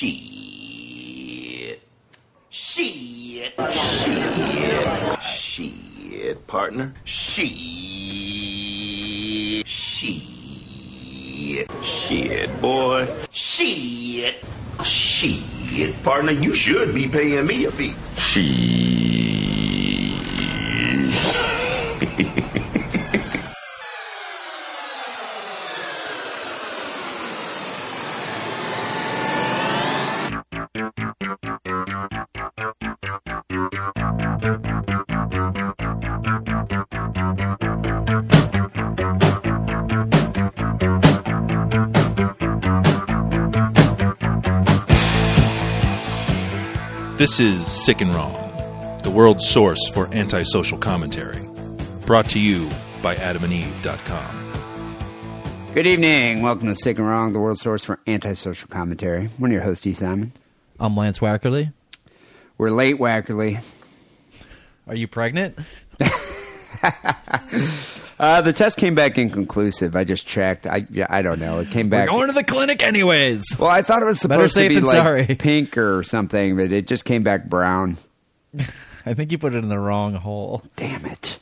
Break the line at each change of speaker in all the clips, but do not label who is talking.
Shit. Shit. Shit. Shit, partner. Shit. Shit. Shit, boy. Shit. Shit, partner. You should be paying me a fee. Shit.
This is Sick and Wrong, the world's source for antisocial commentary. Brought to you by adamandeve.com.
Good evening. Welcome to Sick and Wrong, the world's source for antisocial commentary. One of your hosts, E. Simon.
I'm Lance Wackerly.
We're late, Wackerly.
Are you pregnant?
Uh, the test came back inconclusive. I just checked. I yeah, I don't know. It came
We're
back.
going to the clinic anyways.
well, I thought it was supposed to be like
sorry.
pink or something, but it just came back brown.
I think you put it in the wrong hole.
Damn it.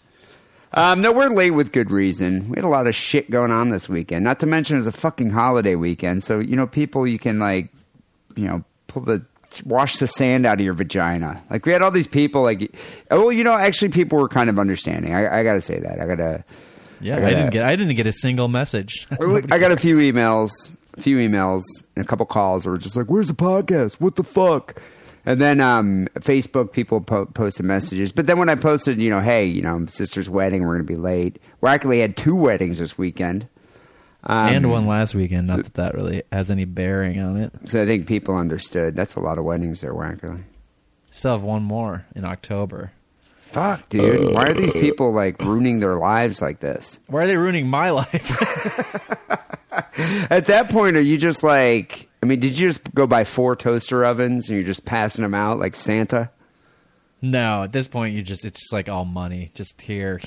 Um, no, we're late with good reason. We had a lot of shit going on this weekend. Not to mention it was a fucking holiday weekend. So, you know, people you can like, you know, pull the wash the sand out of your vagina. Like we had all these people like oh well, you know, actually people were kind of understanding. I, I gotta say that. I gotta
Yeah,
I
I,
gotta-
didn't get I didn't get a single message.
I got a few emails, a few emails, and a couple calls were just like, "Where's the podcast? What the fuck?" And then um, Facebook people po- posted messages. But then when I posted, you know, hey, you know, sister's wedding, we're gonna be late. We actually had two weddings this weekend, um,
and one last weekend. Not that that really has any bearing on it.
so I think people understood. That's a lot of weddings there, Wackerly.
Still have one more in October.
Fuck, dude. Why are these uh, people like ruining their lives like this?
Why are they ruining my life?
At that point, are you just like? I mean, did you just go buy four toaster ovens and you're just passing them out like Santa?
no, at this point, you just it's just like all money. Just here.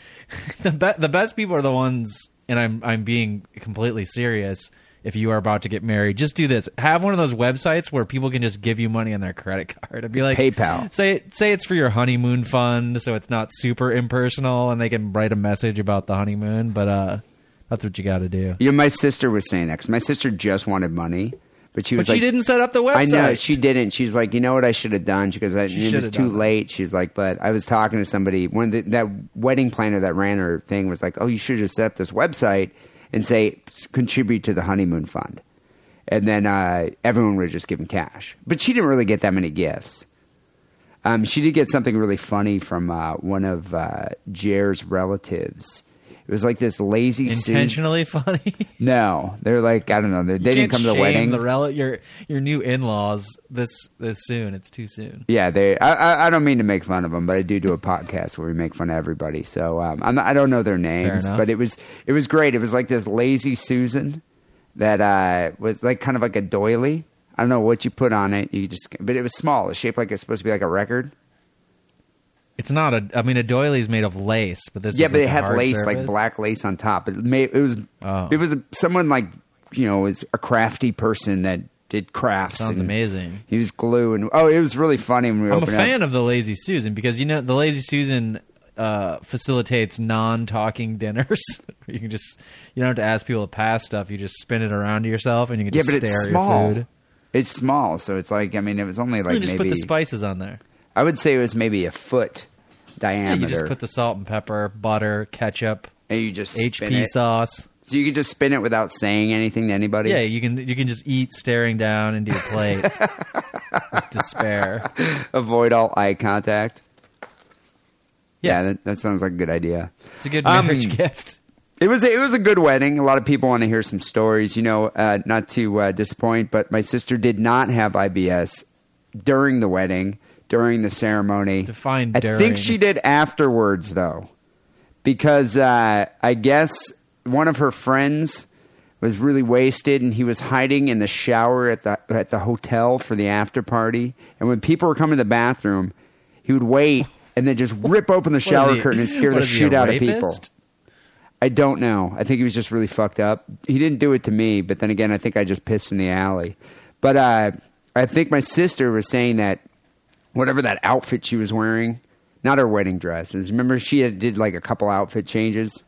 the be- the best people are the ones, and I'm I'm being completely serious. If you are about to get married, just do this. Have one of those websites where people can just give you money on their credit card. It'd be like
PayPal.
Say say it's for your honeymoon fund, so it's not super impersonal, and they can write a message about the honeymoon. But uh, that's what you got to do.
You know, my sister was saying that because my sister just wanted money, but she
But
was
she didn't set up the website.
I know she didn't. She's like, you know what I should have done? She goes, I,
She
it was too late. She's like, but I was talking to somebody. One the, that wedding planner that ran her thing was like, oh, you should have set up this website and say contribute to the honeymoon fund, and then uh, everyone would have just given cash. But she didn't really get that many gifts. Um, she did get something really funny from uh, one of uh, Jer's relatives. It was like this lazy Susan-
intentionally funny.
No, they're like I don't know. They, they didn't come to the wedding.
The rel- your your new in laws this this soon. It's too soon.
yeah, they. I, I I don't mean to make fun of them, but I do do a podcast where we make fun of everybody. So um, I'm not, I don't know their names, but it was it was great. It was like this lazy Susan that uh, was like kind of like a doily. I don't know what you put on it. You just, but it was small. It's shaped like it's supposed to be like a record.
It's not a. I mean, a doily is made of lace, but this.
Yeah,
is
but
like
it had lace,
surface.
like black lace on top. It made it was
Oh.
it was a, someone like you know was a crafty person that did crafts.
Sounds amazing.
He was glue and oh, it was really funny when we
I'm a
it up.
fan of the Lazy Susan because you know the Lazy Susan uh, facilitates non-talking dinners. you can just you don't have to ask people to pass stuff. You just spin it around to yourself, and you can
Yeah,
just
but
stare
it's
at
small.
your food.
It's small, so it's like I mean, it was only like
you just
maybe
put the spices on there.
I would say it was maybe a foot diameter.
you just put the salt and pepper, butter, ketchup,
and you just spin
HP
it.
sauce.
So you could just spin it without saying anything to anybody.
Yeah, you can you can just eat staring down into your plate with despair.
Avoid all eye contact. Yeah,
Yeah.
that, that sounds like a good idea.
It's a good
Um,
marriage gift.
It was a, it was a good wedding. A lot of people want to hear some stories. You know, uh, not to uh, disappoint, but my sister did not have IBS during the wedding, during the ceremony.
Define
I
during.
think she did afterwards, though, because uh, I guess one of her friends was really wasted, and he was hiding in the shower at the at the hotel for the after party. And when people were coming to the bathroom, he would wait and then just rip open the shower curtain and scare the shit out of people. I don't know. I think he was just really fucked up. He didn't do it to me, but then again, I think I just pissed in the alley. But uh, I think my sister was saying that whatever that outfit she was wearing, not her wedding dresses. Remember, she had, did like a couple outfit changes.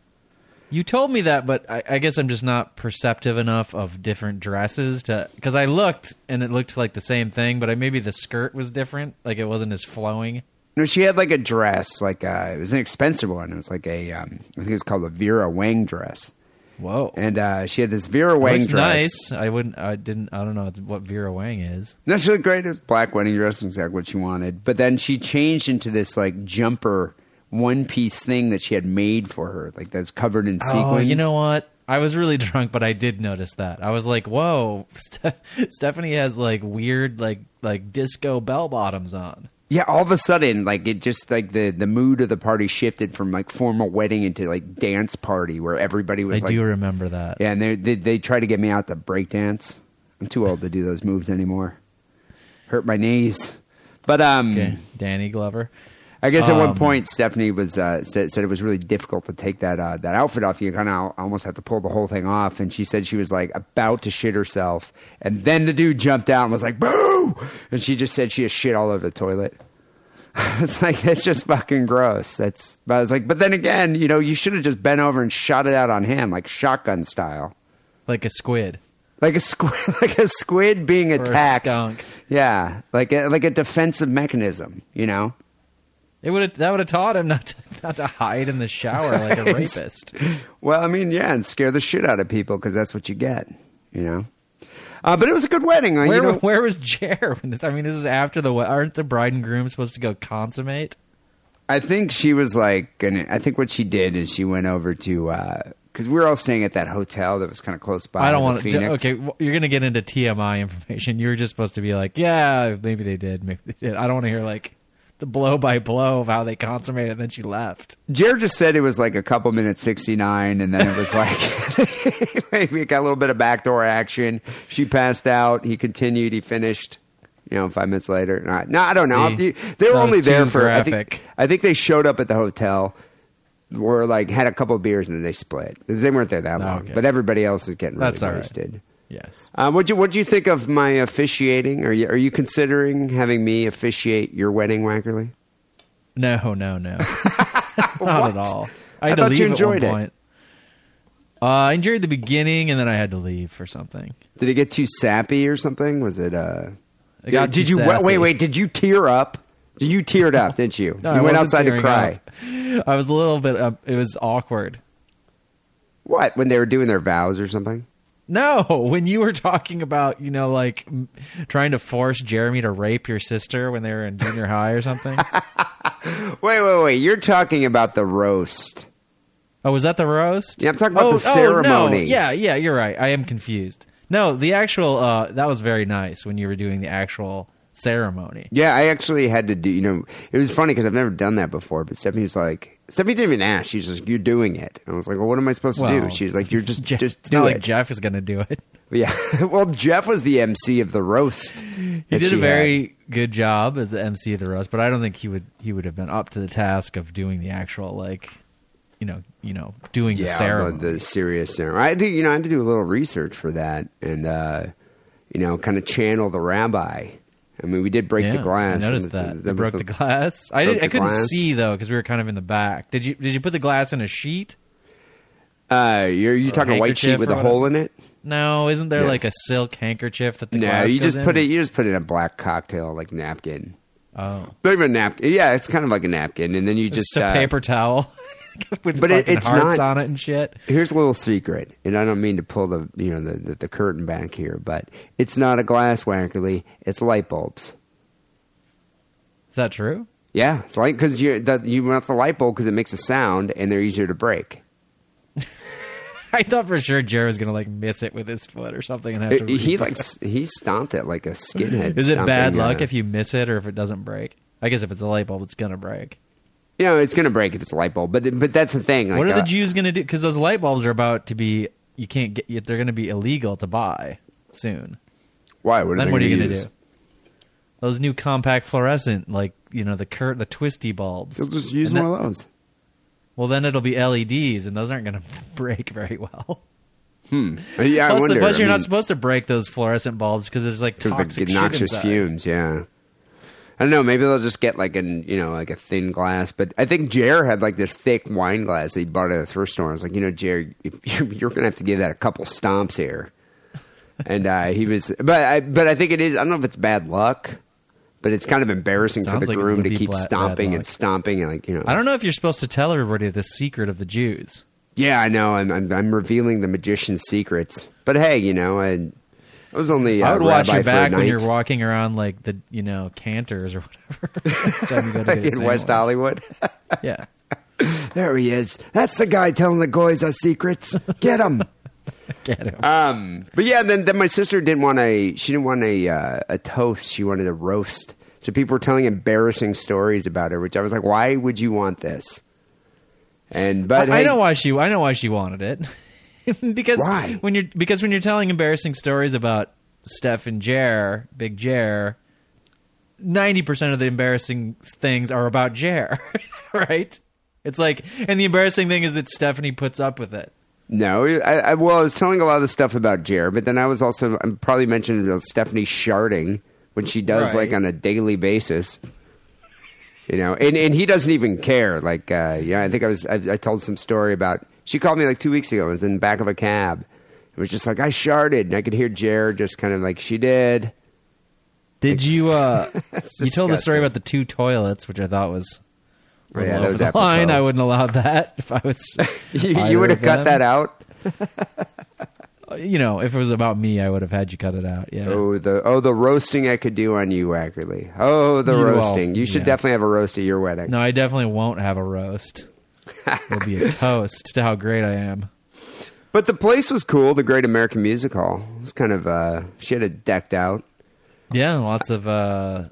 You told me that, but I, I guess I'm just not perceptive enough of different dresses to because I looked and it looked like the same thing, but I, maybe the skirt was different, like it wasn't as flowing.
No, she had like a dress, like uh, it was an expensive one. It was like a, um, I think it's called a Vera Wang dress,
Whoa,
and uh, she had this Vera Wang
looks
dress.
nice. I wouldn't. I didn't. I don't know what Vera Wang is.
No, she looked great. Was black wedding dress, exactly what she wanted. But then she changed into this like jumper one piece thing that she had made for her, like that's covered in sequins.
Oh, you know what? I was really drunk, but I did notice that. I was like, "Whoa, Ste- Stephanie has like weird, like like disco bell bottoms on."
Yeah, all of a sudden, like it just like the the mood of the party shifted from like formal wedding into like dance party where everybody
I
was like,
do remember that.
yeah, and they they they tried to get me out to break dance. I'm too old to do those moves anymore. Hurt my knees. But um,
Okay, Danny Glover.
I guess at one
Um,
point Stephanie was uh, said, said it was really difficult to take that uh, that outfit off. You kind of almost have to pull the whole thing off. And she said she was like about to shit herself, and then the dude jumped out and was like "boo," and she just said she has shit all over the toilet. it's like that's just fucking gross. That's but I was like, but then again, you know, you should have just bent over and shot it out on him like shotgun style,
like a squid.
like a squid, like a squid being
a
attacked.
skunk.
Yeah, like a, like a defensive mechanism. You know.
It would that would have taught him not to, not to hide in the shower like a rapist.
Well, I mean, yeah, and scare the shit out of people because that's what you get, you know. Uh, but it was a good wedding. uh,
Where
you know,
where was Jer? when this- I mean, this is after the aren't the bride and groom supposed to go consummate?
I think she was like, gonna, I think what she did is she went over to because we were all staying at that hotel that was kind of close by.
I don't want to. Okay, well, you're gonna get into TMI information. You were just supposed to be like, yeah, maybe they did, maybe they did. I don't want to hear like the blow by blow of how they consummated, and then she left.
Jared just said it was like a couple minutes sixty nine, and then it was like maybe got a little bit of backdoor action. She passed out. He continued. He finished. You know, five minutes later. No, no I don't know.
See,
they were only there for. I think, I think they showed up at the hotel. Were like had a couple of beers and then they split. They weren't there that oh, long,
Okay.
but everybody else is getting really
That's right. Yes.
Um, what you what do you think of my officiating? Are you are you considering having me officiate your wedding, Wackerly?
No, no, no. Not at all. I
I thought
leave
you
at
enjoyed it.
Uh, I enjoyed the beginning, and then I had to leave for something.
Did it get too sappy or something? Was it? uh
It got
Did you wait?
sassy.
Wait, wait. Did you tear up? Did you teared up? Didn't you?
No,
you
I
went outside to cry.
up. I was a little bit. Uh, it was awkward.
What? When they were doing their vows or something?
No, when you were talking about, you know, like m- trying to force Jeremy to rape your sister when they were in junior high or something.
Wait, wait, wait. You're talking about the roast.
Oh, was that the roast?
Yeah, I'm talking about
oh,
the
oh,
ceremony.
no. Yeah, yeah, you're right. I am confused. No, the actual uh that was very nice when you were doing the actual ceremony.
Yeah, I actually had to do. You know, it was funny because I've never done that before. But Stephanie was like, Stephanie didn't even ask. She's just, "You're doing it." And I was like, "Well, what am I supposed to
Well,
do?" She's like, "You're just,
Jeff,
just
it's
do
not
it."
like Jeff is going to do it.
Yeah. well, Jeff was the MC of the roast.
He did a
had.
very good job as the MC of the roast, but I don't think he would he would have been up to the task of doing the actual like, you know, you know, doing the ceremony.
the, serious ceremony. I had to, you know, I had to do a little research for that, and uh, you know, kind of channel the rabbi. I mean, we did break
yeah,
the glass.
I noticed that. You broke the, glass. I did, I couldn't
glass.
see though because we were kind of in the back. Did you did you put the glass in a sheet?
Uh, you're you talking a white sheet with a hole in it?
No, isn't there
Yeah.
like a silk handkerchief that the
no,
glass
you just put
in?
it. You just put it in a black cocktail like napkin.
Oh,
Not even a napkin. Yeah, it's kind of like a napkin, and then you
just
just
a
uh,
paper towel with
But it- it's
hearts
not-
on it and shit.
Here's a little secret, and I don't mean to pull the you know the, the, the curtain back here, but it's not a glass wankerly. It's light bulbs.
Is that true?
Yeah, it's like because you you want the light bulb because it makes a sound and they're easier to break.
I thought for sure Jared was gonna like miss it with his foot or something and have to.
It- he like he stomped it like a skinhead.
Is it bad luck
uh,
if you miss it or if it doesn't break? I guess if it's a light bulb, it's gonna break.
You know it's gonna break if it's a light bulb? But but that's the thing. Like,
what are
uh,
the Jews gonna do? Because those light bulbs are about to be. You can't get. They're gonna be illegal to buy soon.
Why? What are
Then
they
what are you gonna do? Those new compact fluorescent, like you know the cur- the twisty bulbs.
They'll just use
And
one
that-
of those.
Well, then it'll be LEDs, and those aren't gonna break very well. Hmm.
Yeah, I
plus,
wonder.
plus you're
mean,
not supposed to break those fluorescent bulbs because there's like toxic
the noxious fumes. Yeah. I don't know. Maybe they'll just get like an you know like a thin glass. But I think Jer had like this thick wine glass that he bought at a thrift store. I was like, you know, Jer, you're, gonna have to give that a couple stomps here. And uh, he was, but I, but I think it is. I don't know if it's bad luck, but it's kind of embarrassing for the
like
groom
gonna
keep
bla-
stomping and stomping and like you know.
I don't know if you're supposed to tell everybody the secret of the Jews.
Yeah, I know. I'm, I'm I'm revealing the magician's secrets. But hey, you know, I, I was only uh,
I would watch your back when you're walking around like the you know cantors or whatever. Next time you go to get a
in West. Hollywood.
Yeah.
There he is. That's the guy telling the guys our secrets. Get him.
Get him.
um, but yeah, then then my sister didn't want a she didn't want a uh, a toast. She wanted a roast. So people were telling embarrassing stories about her, which I was like, why would you want this? And but
I, I know why she I know why she wanted it. because
Why?
when you're because when you're telling embarrassing stories about Steph and Jer, Big Jer, ninety percent of the embarrassing things are about Jer, right? It's like, and the embarrassing thing is that Stephanie puts up with it.
No, I, I, well, I was telling a lot of the stuff about Jer, but then I was also I'm probably mentioning Stephanie sharding, when she does
Right.
like on a daily basis. You know, and, and he doesn't even care. Like, uh, yeah, I think I was I, I told some story about. She called me like two weeks ago. I was in the back of a cab. It was just like I sharded, and I could hear Jer just kind of like she did.
Did you? uh You told the story about the two toilets, which I thought was.
Oh, yeah, that was
the line. I wouldn't allow that if I was.
You, you would have cut
them.
that out.
You know, if it was about me, I would have had you cut it out. Yeah.
Oh the oh the roasting I could do on you Wackerly. Oh the
You-
roasting. You should
yeah.
definitely have a roast at your wedding.
No, I definitely won't have a roast. It'll be a toast to how great I am.
But the place was cool. The Great American Music Hall it was kind of. uh She had it decked out.
Yeah, lots of uh,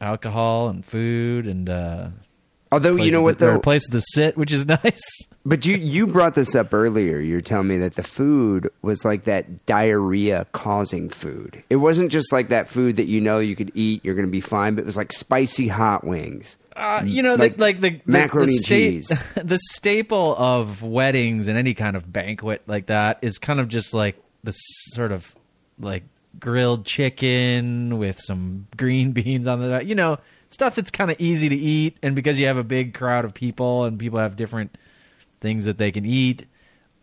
alcohol and food and uh,
Although you know what
to, there
though,
are places to sit, which is nice.
but you you brought this up earlier. You're telling me that the food was like that diarrhea causing food. It wasn't just like that food that you know you could eat, you're going to be fine. But it was like spicy hot wings.
Uh, you know,
Like
the, like the
macaroni
the, sta-
cheese.
the staple of weddings and any kind of banquet like that is kind of just like the sort of like grilled chicken with some green beans on the you know stuff that's kind of easy to eat and because you have a big crowd of people and people have different things that they can eat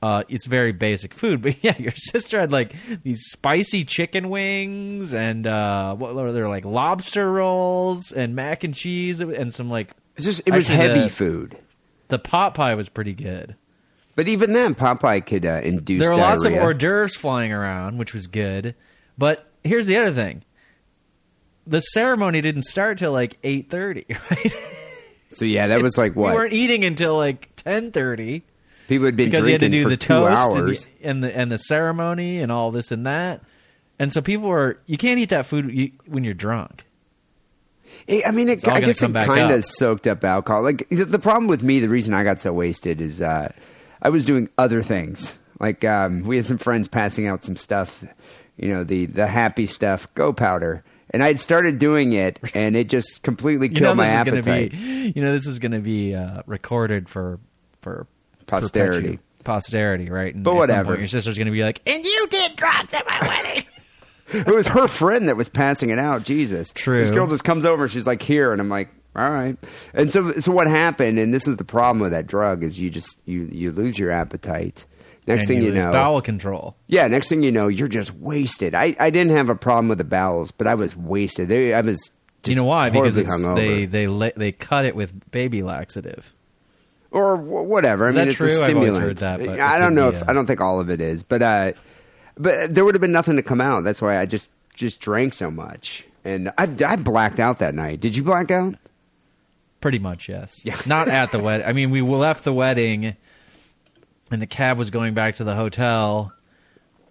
uh, it's very basic food but yeah your sister had like these spicy chicken wings and uh, what were there like lobster rolls and mac and cheese and some like
It's just it was
Actually,
heavy
the-
food.
the pot pie was pretty good.
But even then, Popeye could uh, induce.
there were lots of hors d'oeuvres flying around which was good. But here's the other thing. The ceremony didn't start till like 8.30 right?
So yeah, that was like
we weren't eating until like 10.30
people had been
because you had to do the toast and the, and the and the ceremony and all this and that and so people were you can't eat that food when you're drunk
I mean, it, I guess it kind of soaked up alcohol. Like the, the problem with me, the reason I got so wasted is uh, I was doing other things. Like um, we had some friends passing out some stuff, you know, the the happy stuff, go powder, and I'd started doing it, and it just completely
you
killed
know
my appetite.
be you know this is going to be uh, recorded for for
Posterity.
posterity right and
But whatever.
point your sister's going to be like and you did drugs at my wedding
it was her friend that was passing it out. Jesus,
True.
This girl just comes over, she's like here, and I'm like, all right. And so, so what happened? And this is the problem with that drug is you just you you lose your appetite. Next
and
thing you,
lose
know,
bowel control
Yeah, next thing you know, you're just wasted. I, I didn't have a problem with the bowels, but I was wasted. They, I was just
you know why because
horribly
it's,
hungover.
they they la- they cut it with baby laxative
or wh- whatever.
Is
I mean, it's
true?
a stimulant.
that, but
I don't know
be,
if
uh,
I don't think all of it is, but uh, but there would have been nothing to come out. That's why I just just drank so much, and I, I blacked out that night. Did you black out?
Pretty much, yes.
Yeah.
Not at the wedding. I mean, we left the wedding, and the cab was going back to the hotel.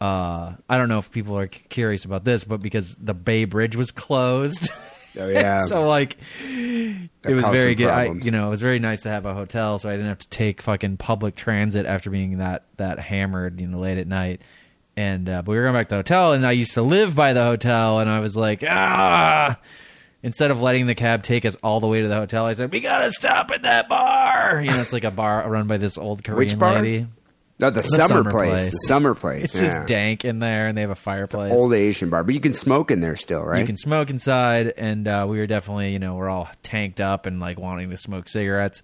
Uh, I don't know if people are c- curious about this, but because the Bay Bridge was closed,
Oh yeah.
so like it was
caused
very
some
good. I,
problems.
you know, it was very nice to have a hotel, so I didn't have to take fucking public transit after being that that hammered, you know, late at night. And uh, but we were going back to the hotel, and I used to live by the hotel, and I was like, ah. Instead of letting the cab take us all the way to the hotel, I said, "We gotta stop at that bar." You know, it's like a bar run by this old Korean
Which bar?
lady.
No, the,
The
summer,
summer
place.
place.
The summer place.
It's
yeah.
just dank in there, and they have a fireplace.
Old Asian bar, but you can smoke in there still, right?
You can smoke inside, and uh, we were definitely, you know, we're all tanked up and like wanting to smoke cigarettes.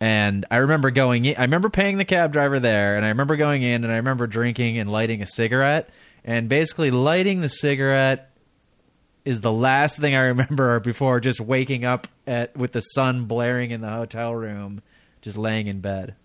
And I remember going in, I remember paying the cab driver there, and I remember going in, and I remember drinking and lighting a cigarette. And basically, lighting the cigarette is the last thing I remember before just waking up at with the sun blaring in the hotel room, just laying in bed.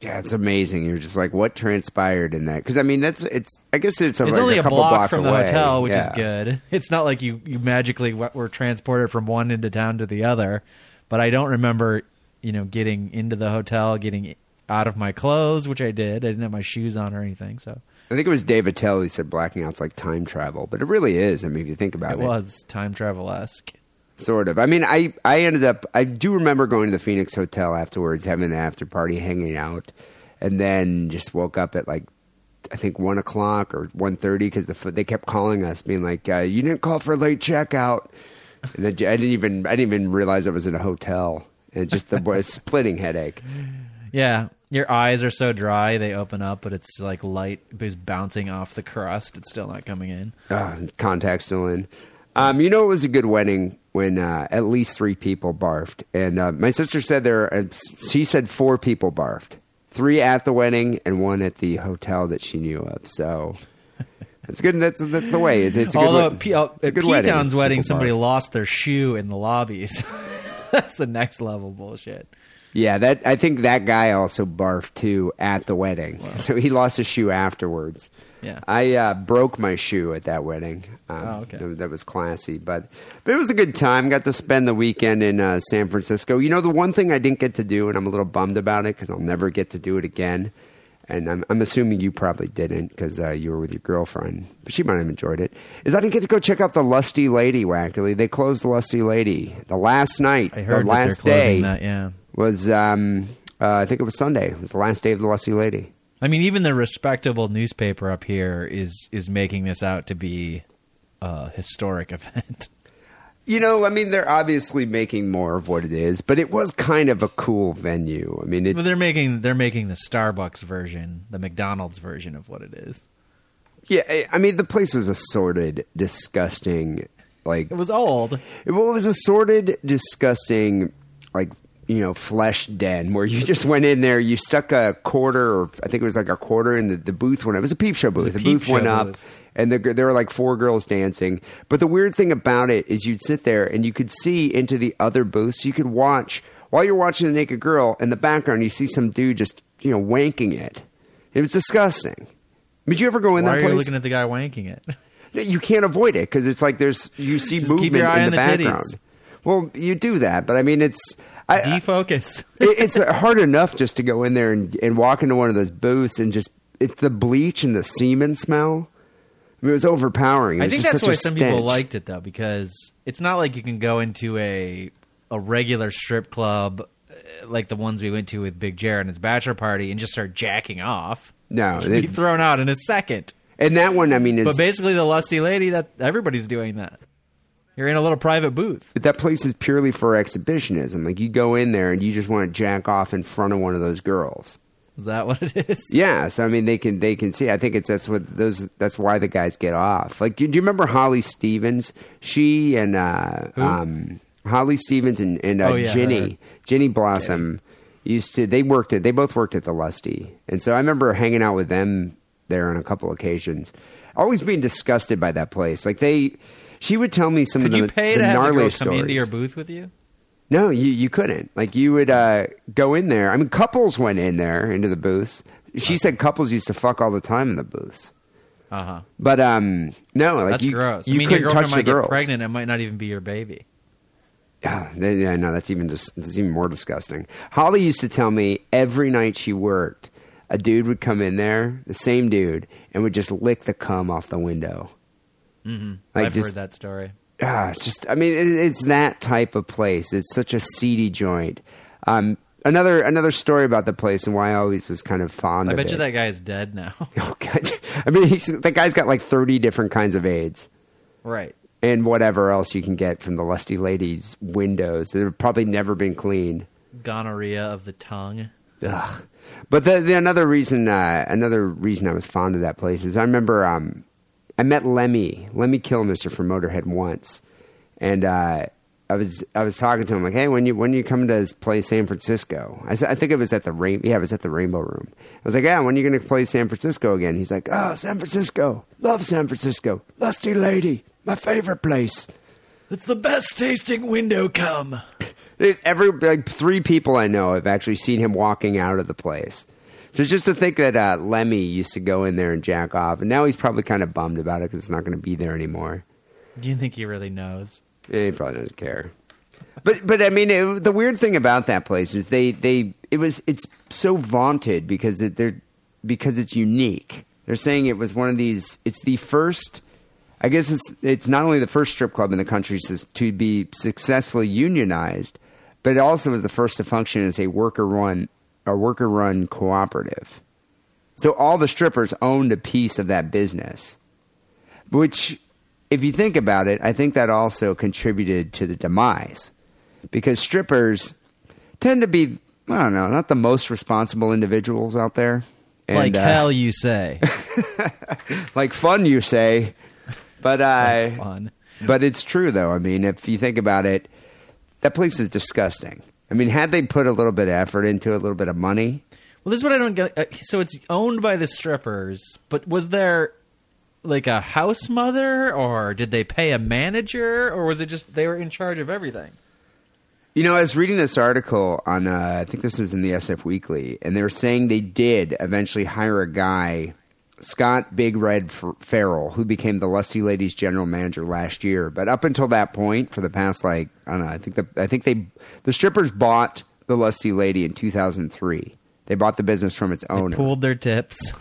Yeah, it's amazing. You're just like, what transpired in that? Because I mean, that's it's. I guess it's,
It's
like
only
a
a
couple
block
blocks
from the
away.
hotel, which is good. It's not like you, you magically were transported from one end of town to the other. But I don't remember, you know, getting into the hotel, getting out of my clothes, which I did. I didn't have my shoes on or anything, so
I think it was Dave Attell who said blacking out's like time travel, but it really is. I mean, if you think about
it
it,
was time travel esque.
Sort of. I mean, I I ended up. I do remember going to the Phoenix Hotel afterwards, having an after party, hanging out, and then just woke up at like. I think one o'clock or one thirty because the, they kept calling us, being like, uh, "You didn't call for late checkout," and then I didn't even I didn't even realize I was in a hotel, and just the a splitting headache.
Yeah, your eyes are so dry they open up, but it's like light is bouncing off the crust. It's still not coming in.
Uh, contact still in. Um, you know, it was a good wedding when uh, at least three people barfed, and uh, my sister said there. Uh, she said four people barfed, three at the wedding and one at the hotel that she knew of. So that's good. That's that's the way. It's, it's a good.
Although at uh,
good
P-Town's wedding,
People
somebody
barf.
lost their shoe in the lobbies. That's the next level bullshit.
Yeah, that I think that guy also barfed too at the wedding, so he lost his shoe afterwards.
Yeah.
I uh, broke my shoe at that wedding. Um,
Oh, okay.
that, that was classy, but but it was a good time. Got to spend the weekend in uh, San Francisco. You know, the one thing I didn't get to do, and I'm a little bummed about it because I'll never get to do it again. And I'm, I'm assuming you probably didn't because uh, you were with your girlfriend, but she might have enjoyed it. Is I didn't get to go check out the Lusty Lady. Wackerly, they closed the Lusty Lady the last night.
I heard
the last day
that. Yeah.
Was um, uh, I think it was Sunday. It was the last day of the Lusty Lady.
I mean, even the respectable newspaper up here is is making this out to be a historic event.
You know, I mean, they're obviously making more of what it is, but it was kind of a cool venue. I mean, it,
but they're making they're making the Starbucks version, the McDonald's version of what it is.
yeah, I- I mean, the place was assorted, disgusting, like
It was old.
well, it was assorted, disgusting, like you know, flesh den where you just went in there, you stuck a quarter, or I think it was like a quarter in the, the booth went. It was a peep show booth. the booth went up.
booth.
and the, there were like four girls dancing. But the weird thing about it is you'd sit there and you could see into the other booths. You could watch while you're watching the naked girl in the background. You see some dude just you know wanking it. It was disgusting. Did you ever go in
Why
that
are
place?
you looking at the guy wanking it?
you can't avoid it because it's like there's you see
Just
movement in the,
the titties.
background. Well, you do that, but I mean it's. I,
Defocus.
it- it's hard enough just to go in there and, and walk into one of those booths and just it's the bleach and the semen smell. I mean, it was overpowering. It
I
was
think that's why some people liked it though, because it's not like you can go into a a regular strip club uh, like the ones we went to with Big Jared and his bachelor party and just start jacking off.
No,
You'd be thrown out in a second.
and that one, I mean, is
But basically, the lusty lady that everybody's doing that. You're in a little private booth.
But that place is purely for exhibitionism. Like you go in there and you just want to jack off in front of one of those girls.
Is that what it is?
Yeah, so I mean, they can they can see. I think it's that's what those that's why the guys get off. Like, do you remember Holly Stevens? She and uh, um, Holly Stevens and, and uh,
Oh, yeah, her.
Ginny Ginny Blossom used to. They worked at. They both worked at the Lusty, and so I remember hanging out with them there on a couple occasions. Always being disgusted by that place. Like they, she would tell me some
Could
of the,
you pay
the
to have the
gnarly
girl come
stories.
into your booth with you?
No, you you couldn't. Like you would uh, go in there. I mean, couples went in there into the booths. She said couples used to fuck all the time in the booths.
Uh huh.
But um, no, like
That's
you,
gross.
You
I mean, your
couldn't
girlfriend
touch the
might get
girls.
pregnant. It might not even be your baby.
Yeah, th- yeah, no, that's even just that's even more disgusting. Holly used to tell me every night she worked, a dude would come in there, the same dude, and would just lick the cum off the window. Mm-hmm. Like
I've
just,
heard that story.
ah, it's just I mean, it, it's that type of place. It's such a seedy joint. Um, another another story about the place and why I always was kind of fond
I bet
it.
you that guy's dead now.
Oh, God. I mean, he's, that guy's got like thirty different kinds of AIDS.
right.
and whatever else you can get from the lusty lady's windows that have probably never been cleaned.
Gonorrhea of the tongue.
Ugh. But the, the another reason, uh, another reason I was fond of that place is I remember um, I met Lemmy, Lemmy Kilmister from Motorhead once, and uh, I was I was talking to him like, hey, when you when you come to play San Francisco? I, I think it was at the rain. Yeah, it was at the Rainbow Room. I was like, yeah, when are you going to play San Francisco again? He's like, oh, San Francisco, love San Francisco, lusty lady, my favorite place.
It's the best tasting window come.
Every like three people I know have actually seen him walking out of the place. So just to think that uh, Lemmy used to go in there and jack off, and now he's probably kind of bummed about it because it's not going to be there anymore.
Do you think he really knows?
Eh, he probably doesn't care. But but I mean, it, the weird thing about that place is they they it was it's so vaunted because it, they're because it's unique. They're saying it was one of these. It's the first. I guess it's it's not only the first strip club in the country to, to be successfully unionized, but it also was the first to function as a worker run a worker run cooperative. So all the strippers owned a piece of that business which if you think about it i think that also contributed to the demise because strippers tend to be i don't know not the most responsible individuals out there And,
like
uh,
hell, you say.
like fun you say but uh
Fun.
but it's true though i mean if you think about it that place is disgusting i mean had they put a little bit of effort into it, a little bit of money
Well, this is what I don't get. Uh, so it's owned by the strippers, but was there like a house mother, or did they pay a manager, or was it just they were in charge of everything?
You know, I was reading this article on, uh, I think this was in the SF Weekly, and they were saying they did eventually hire a guy, Scott Big Red Farrell, who became the Lusty Ladies general manager last year. But up until that point, for the past like I don't know, I think the I think they the strippers bought the Lusty Lady in 2003. They bought the business from its
They
owner.
pooled their tips.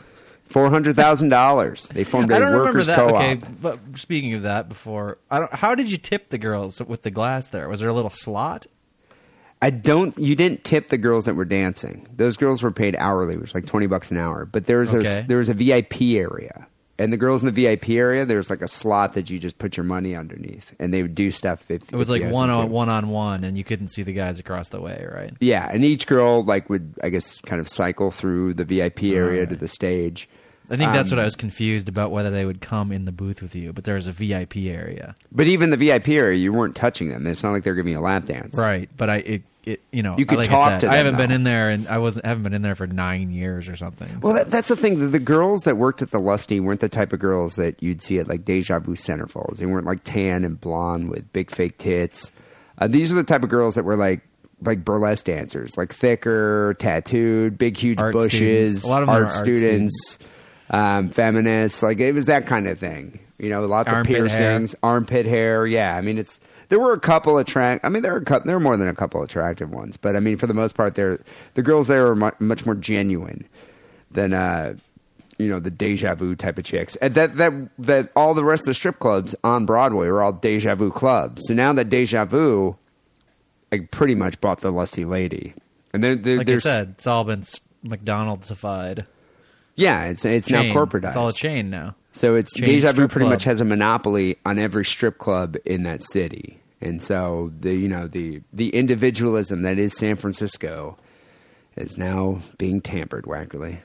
Four hundred thousand dollars. They formed a
I don't remember
workers'
that.
co-op.
Okay, but speaking of that, before I don't, how did you tip the girls with the glass? There was there a little slot?
I don't. You didn't tip the girls that were dancing. Those girls were paid hourly, which was like twenty bucks an hour. But there was
Okay.
a there was a VIP area, and the girls in the VIP area, there was like a slot that you just put your money underneath, and they would do stuff. If
It was
if
like one on one on one, and you couldn't see the guys across the way, right?
Yeah, and each girl like would I guess kind of cycle through the VIP area to the stage.
I think that's
Um,
what I was confused about whether they would come in the booth with you, but there was a VIP area,
But even the VIP area, you weren't touching them. It's not like they're giving you a lap dance.
right? But I it, it you know
You could
like
talk
I said,
to
I haven't been in there, and I wasn't haven't been in there for nine years or something.
Well,
so-
that, that's the thing. The, the girls that worked at the Lusty weren't the type of girls that you'd see at like Deja Vu Centerfolds. They weren't like tan and blonde with big fake tits. Uh, these are the type of girls that were like like burlesque dancers, like thicker, tattooed, big huge
Art
bushes,
students. A lot of them
art,
are art
students, um, feminists. Like it was that kind of thing. You know, lots
Armpit
of piercings, armpit hair. Yeah, I mean it's. There were a couple attract. I mean, there were a couple, there were more than a couple attractive ones, but I mean, for the most part, they're the girls there were mu- much more genuine than uh, you know the deja vu type of chicks. And that that that all the rest of the strip clubs on Broadway were all deja vu clubs. So now that deja vu, I pretty much bought the lusty lady, and then
like I said, it's all been McDonald'sified.
Yeah, it's it's
Chain.
now corporatized.
It's all a chain now.
So it's
Chain
Deja Vu pretty
club.
much has a monopoly on every strip club in that city. And so the you know the the individualism that is San Francisco is now being tampered Wackerly.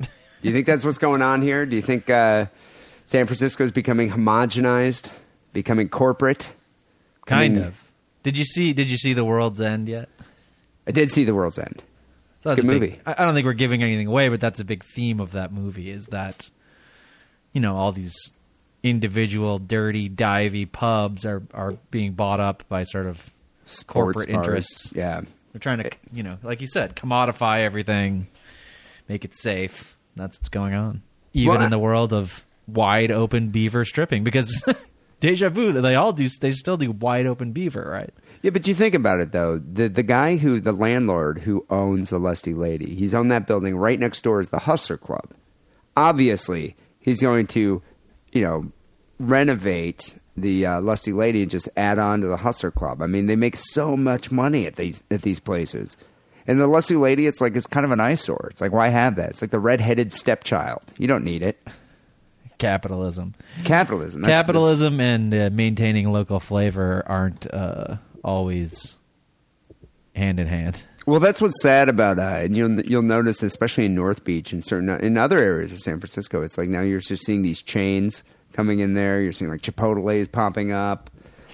Do you think that's what's going on here? Do you think uh, San Francisco is becoming homogenized, becoming corporate?
Kind
mean-
of. Did you see? Did you see The World's End yet?
I did see The World's End.
So
It's a
that's
good
big-
movie.
I I don't think we're giving anything away, but that's a big theme of that movie. Is that you know all these individual dirty divey pubs are are being bought up by sort of corporate
Sports bars.
interests.
Yeah.
They're trying to eh. you know, like you said, commodify everything, make it safe. That's what's going on, even
Well,
in the world of wide open beaver stripping. Because Deja Vu, they all do. They still do wide open beaver, right?
Yeah, but you think about it though. The the guy who the landlord who owns the Lusty Lady, he's on that building right next door is the Hustler Club. Obviously, he's going to, you know, renovate the uh, Lusty Lady and just add on to the Hustler Club. I mean, they make so much money at these at these places. And the Lusty Lady, it's like it's kind of an eyesore. It's like why have that? It's like the redheaded stepchild. You don't need it.
Capitalism.
Capitalism. that's-
Capitalism and uh, maintaining local flavor aren't uh, always hand in hand.
Well, that's what's sad about uh, and you'll you'll notice, especially in North Beach and certain in other areas of San Francisco, it's like now you're just seeing these chains coming in there. You're seeing like Chipotle is popping up.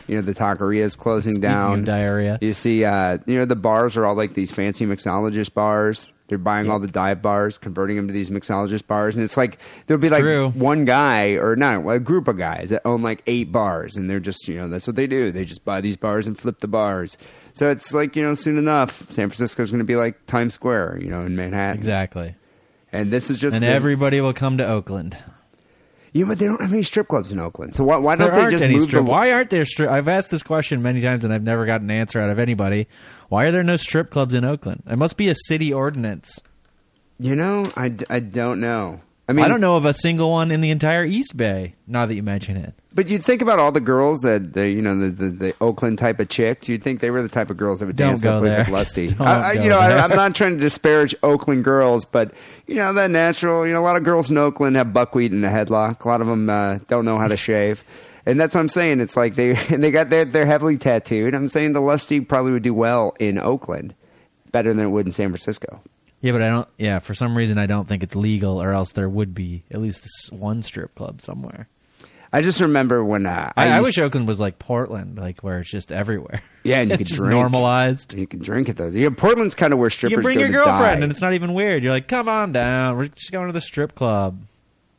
You know, the taqueria is closing
Speaking
down.
diarrhea.
You see, uh, you know, the bars are all like these fancy mixologist bars. They're buying all the dive bars, converting them to these mixologist bars, and it's like there'll be like
true.
one guy or not a group of guys that own like eight bars, and they're just you know that's what they do. They just buy these bars and flip the bars. So it's like you know, soon enough, San Francisco's going to be like Times Square, you know, in Manhattan.
Exactly.
And this is just
And
the-
everybody will come to Oakland.
Yeah, but they don't have any strip clubs in Oakland. So why, why don't
There
they just move
strip.
the
Why aren't there strip? I've asked this question many times and I've never gotten an answer out of anybody. Why are there no strip clubs in Oakland? It must be a city ordinance.
You know, I, I don't know. I mean,
I don't know of a single one in the entire East Bay. Now that you mention it,
But you think about all the girls that the you know the, the, the Oakland type of chicks. You'd think they were the type of girls that would
Don't
dance at a place like Lusty. I, I, you know,
there.
I, I'm not trying to disparage Oakland girls, but you know that natural. You know, a lot of girls in Oakland have buckwheat in a headlock. A lot of them uh, don't know how to shave. And that's what I'm saying. It's like they and they got their they're heavily tattooed. I'm saying the Lusty probably would do well in Oakland, better than it would in San Francisco.
yeah, but I don't. Yeah, for some reason I don't think it's legal, or else there would be at least one strip club somewhere.
I just remember when uh,
I, I
used-
wish Oakland was like Portland, like where it's just everywhere.
Yeah, and you
just
drink.
normalized.
you can drink at those. Yeah, Portland's kind of where strippers
You bring your girlfriend,
die.
and it's not even weird. You're like, come on down. We're just going to the strip club.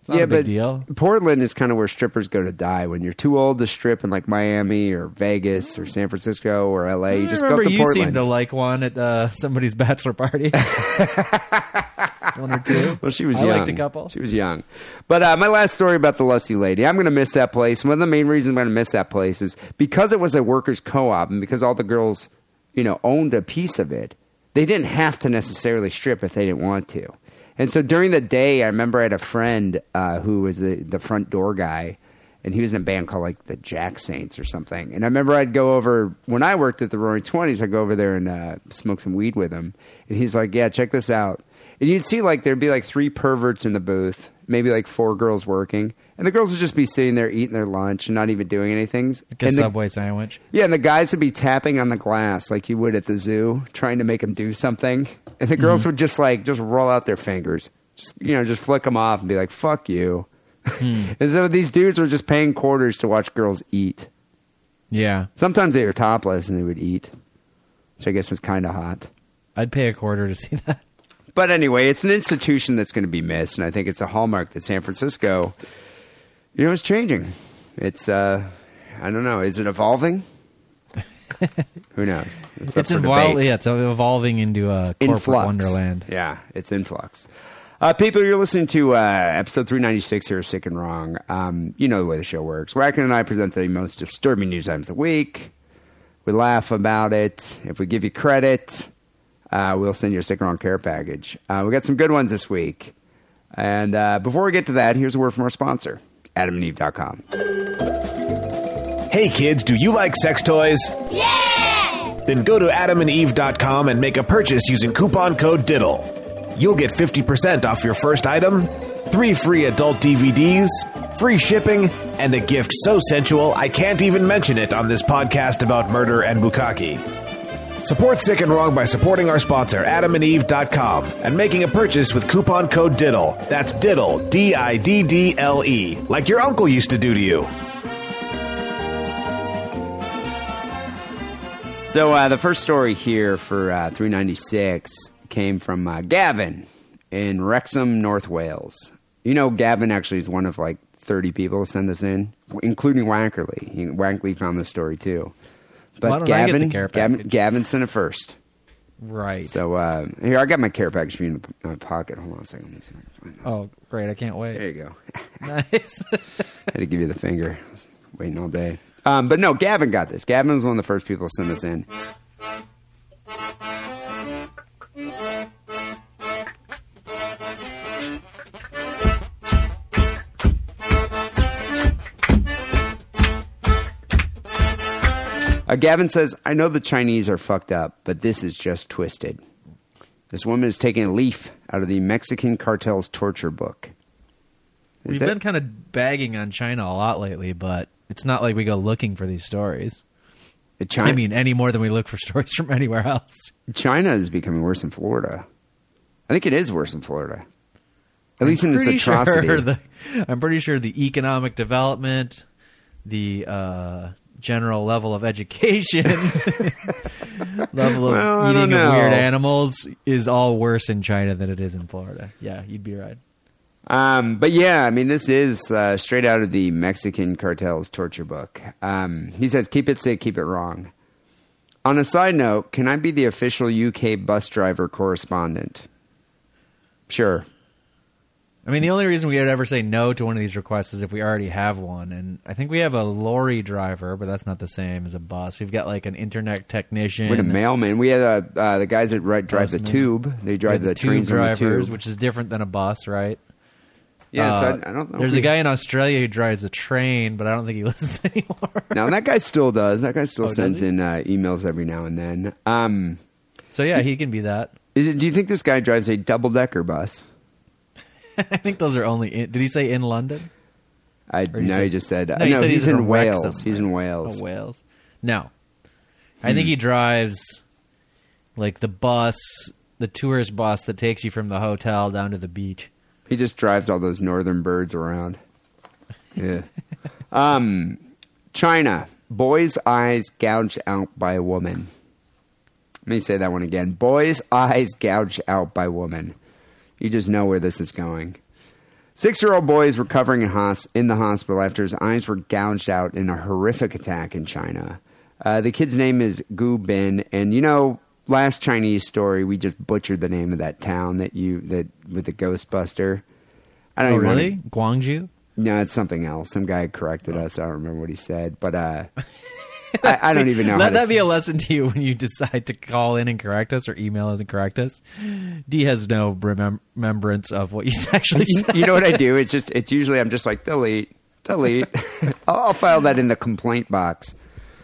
It's
yeah,
a big
but
deal.
Portland is kind of where strippers go to die. When you're too old to strip in like Miami or Vegas or San Francisco or LA, you just go up to
you
Portland.
seemed to like one at uh, somebody's bachelor party. one or two.
well, she was
I
young.
liked a couple.
She was young. But uh, my last story about the Lusty Lady, I'm going to miss that place. One of the main reasons I'm going to miss that place is because it was a workers' co-op and because all the girls, you know, owned a piece of it. They didn't have to necessarily strip if they didn't want to. And so during the day, I remember I had a friend uh, who was the, the front door guy, and he was in a band called like the Jack Saints or something. And I remember I'd go over when I worked at the Roaring Twenties. I'd go over there and uh, smoke some weed with him, and he's like, "Yeah, check this out." And you'd see like there'd be like three perverts in the booth, maybe like four girls working, and the girls would just be sitting there eating their lunch and not even doing anything.
Like a
and the-
Subway sandwich.
yeah, and the guys would be tapping on the glass like you would at the zoo, trying to make them do something. And the girls mm-hmm. would just like just roll out their fingers, just you know, just flick them off and be like, "Fuck you." Hmm. and so these dudes were just paying quarters to watch girls eat.
Yeah.
Sometimes they were topless and they would eat, which I guess is kind of hot.
I'd pay a quarter to see that.
But anyway, it's an institution that's going to be missed, and I think it's a hallmark that San Francisco, you know, is changing. It's, uh, I don't know, is it evolving? Who knows? It's,
It's
debate.
Yeah, it's evolving into a corporate
Influx.
wonderland.
Yeah, it's influx. Uh, people, you're listening to uh, episode 396 here, Sick and Wrong. Um, you know the way the show works. Wacken and I present the most disturbing news items of the week. We laugh about it. If we give you credit, uh, we'll send you a Sick and Wrong care package. Uh, we got some good ones this week. And uh, before we get to that, here's a word from our sponsor, adamandeve.com.
Hey kids, do you like sex toys?
Yeah!
Then go to adamandeve.com and make a purchase using coupon code DIDDLE. You'll get 50% off your first item, three free adult DVDs, free shipping, and a gift so sensual I can't even mention it on this podcast about murder and bukkake. Support Sick and Wrong by supporting our sponsor, adamandeve.com, and making a purchase with coupon code DIDDLE. That's DIDDLE, D I D D L E, like your uncle used to do to you.
So uh, the first story here for uh, 396 came from uh, Gavin in Wrexham, North Wales. You know, Gavin actually is one of like 30 people to send this in, including Wankerly. Wankerly found this story too. But
Why don't I get
Gavin, Gavin? Gavin sent it first.
Right.
So uh, here, I got my care package for you in my pocket. Hold on a second. Let me see if I can find this.
oh, great! I can't wait.
There you go.
nice.
I had to give you the finger. I was waiting all day. Um, but no, Gavin got this. Gavin was one of the first people to send this in. Uh, Gavin says, I know the Chinese are fucked up, but this is just twisted. This woman is taking a leaf out of the Mexican cartel's torture book. Is
We've
that-
been kind of bagging on China a lot lately, but it's not like we go looking for these stories.
China,
I mean, any more than we look for stories from anywhere else.
China is becoming worse than Florida. I think it is worse than Florida. At least in its
Pretty sure
atrocity.
the, I'm pretty sure the economic development, the uh, general level of education, level of
Well,
eating of weird animals is all worse in China than it is in Florida. Yeah, you'd be right.
Um, but yeah, I mean, this is uh, straight out of the Mexican cartel's torture book. Um, he says, "Keep it sick, keep it wrong." On a side note, can I be the official UK bus driver correspondent? Sure.
I mean, the only reason we would ever say no to one of these requests is if we already have one. And I think we have a lorry driver, but that's not the same as a bus. We've got like an internet technician.
We had a mailman. We had uh, uh, the guys that ri- drive the
Postman.
tube. They drive the,
tube
trains on the
drivers,
tube.
which is different than a bus, right?
yeah, so
Uh,
I, I don't know.
There's a guy in Australia who drives a train, but I don't think he listens anymore.
No, that guy still does. That guy still
Oh, does
sends
he?
in uh, emails every now and then. Um,
So yeah, he can be that.
is it, do you think this guy drives a double decker bus?
I think those are only. In, did he say in London?
I no, he just said
No, he
no.
said
he's,
he's
in Wales.
Wrexham,
He's in? Wales.
Oh, Wales. No, I
Hmm.
think he drives like the bus, the tourist bus that takes you from the hotel down to the beach.
He just drives all those northern birds around. Yeah. um, China. Boy's eyes gouged out by a woman. Let me say that one again. Boy's eyes gouged out by woman. You just know where this is going. Six year old boy is recovering in, hos- in the hospital after his eyes were gouged out in a horrific attack in China. Uh, the kid's name is Gu Bin, and you know, last Chinese story we just butchered the name of that town that you that with the Ghostbuster. I don't
Oh,
wanna-
really? Guangzhou?
no, it's something else. Some guy corrected us. I don't remember what he said, but uh, I, I don't even know.
Let that be a lesson to you when you decide to call in and correct us or email us and correct us. Dee has no remem- remembrance of what you actually
you,
said.
you know what I do? It's just it's usually I'm just like delete, delete. I'll, I'll file that in the complaint box.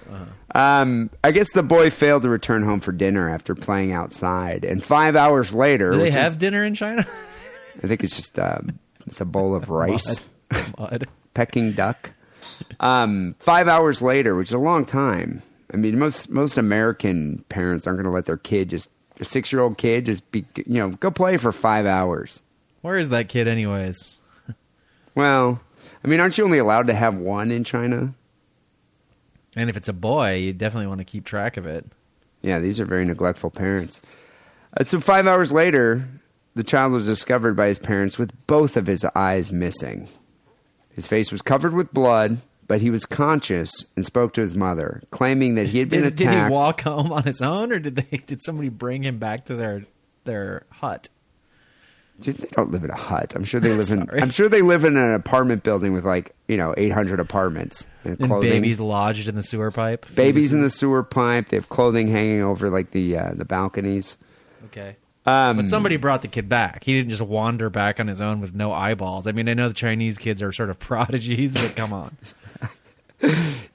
Uh-huh.
Um, I guess the boy failed to return home for dinner after playing outside, and five hours later,
Do they have
is-
dinner in China?
I think it's just um, it's a bowl of rice.
Mud. Mud.
Peking duck. Um, five hours later, which is a long time. I mean, most most American parents aren't going to let their kid just a six year old kid just be you know go play for five hours.
Where is that kid, anyways?
Well, I mean, aren't you only allowed to have one in China?
And if it's a boy, you definitely want to keep track of it.
Yeah, these are very neglectful parents. Uh, so five hours later, the child was discovered by his parents with both of his eyes missing. His face was covered with blood, but he was conscious and spoke to his mother, claiming that he had been
Did, did he walk home on his own, or did they? Did somebody bring him back to their their hut?
Dude, they don't live in a hut. I'm sure they live in. I'm sure they live in an apartment building with like you know 800 apartments and
And babies lodged in the sewer pipe.
babies in the sewer pipe. They have clothing hanging over like the uh, the balconies.
Okay.
Um,
But somebody brought the kid back. He didn't just wander back on his own with no eyeballs. I mean, I know the Chinese kids are sort of prodigies, but come on.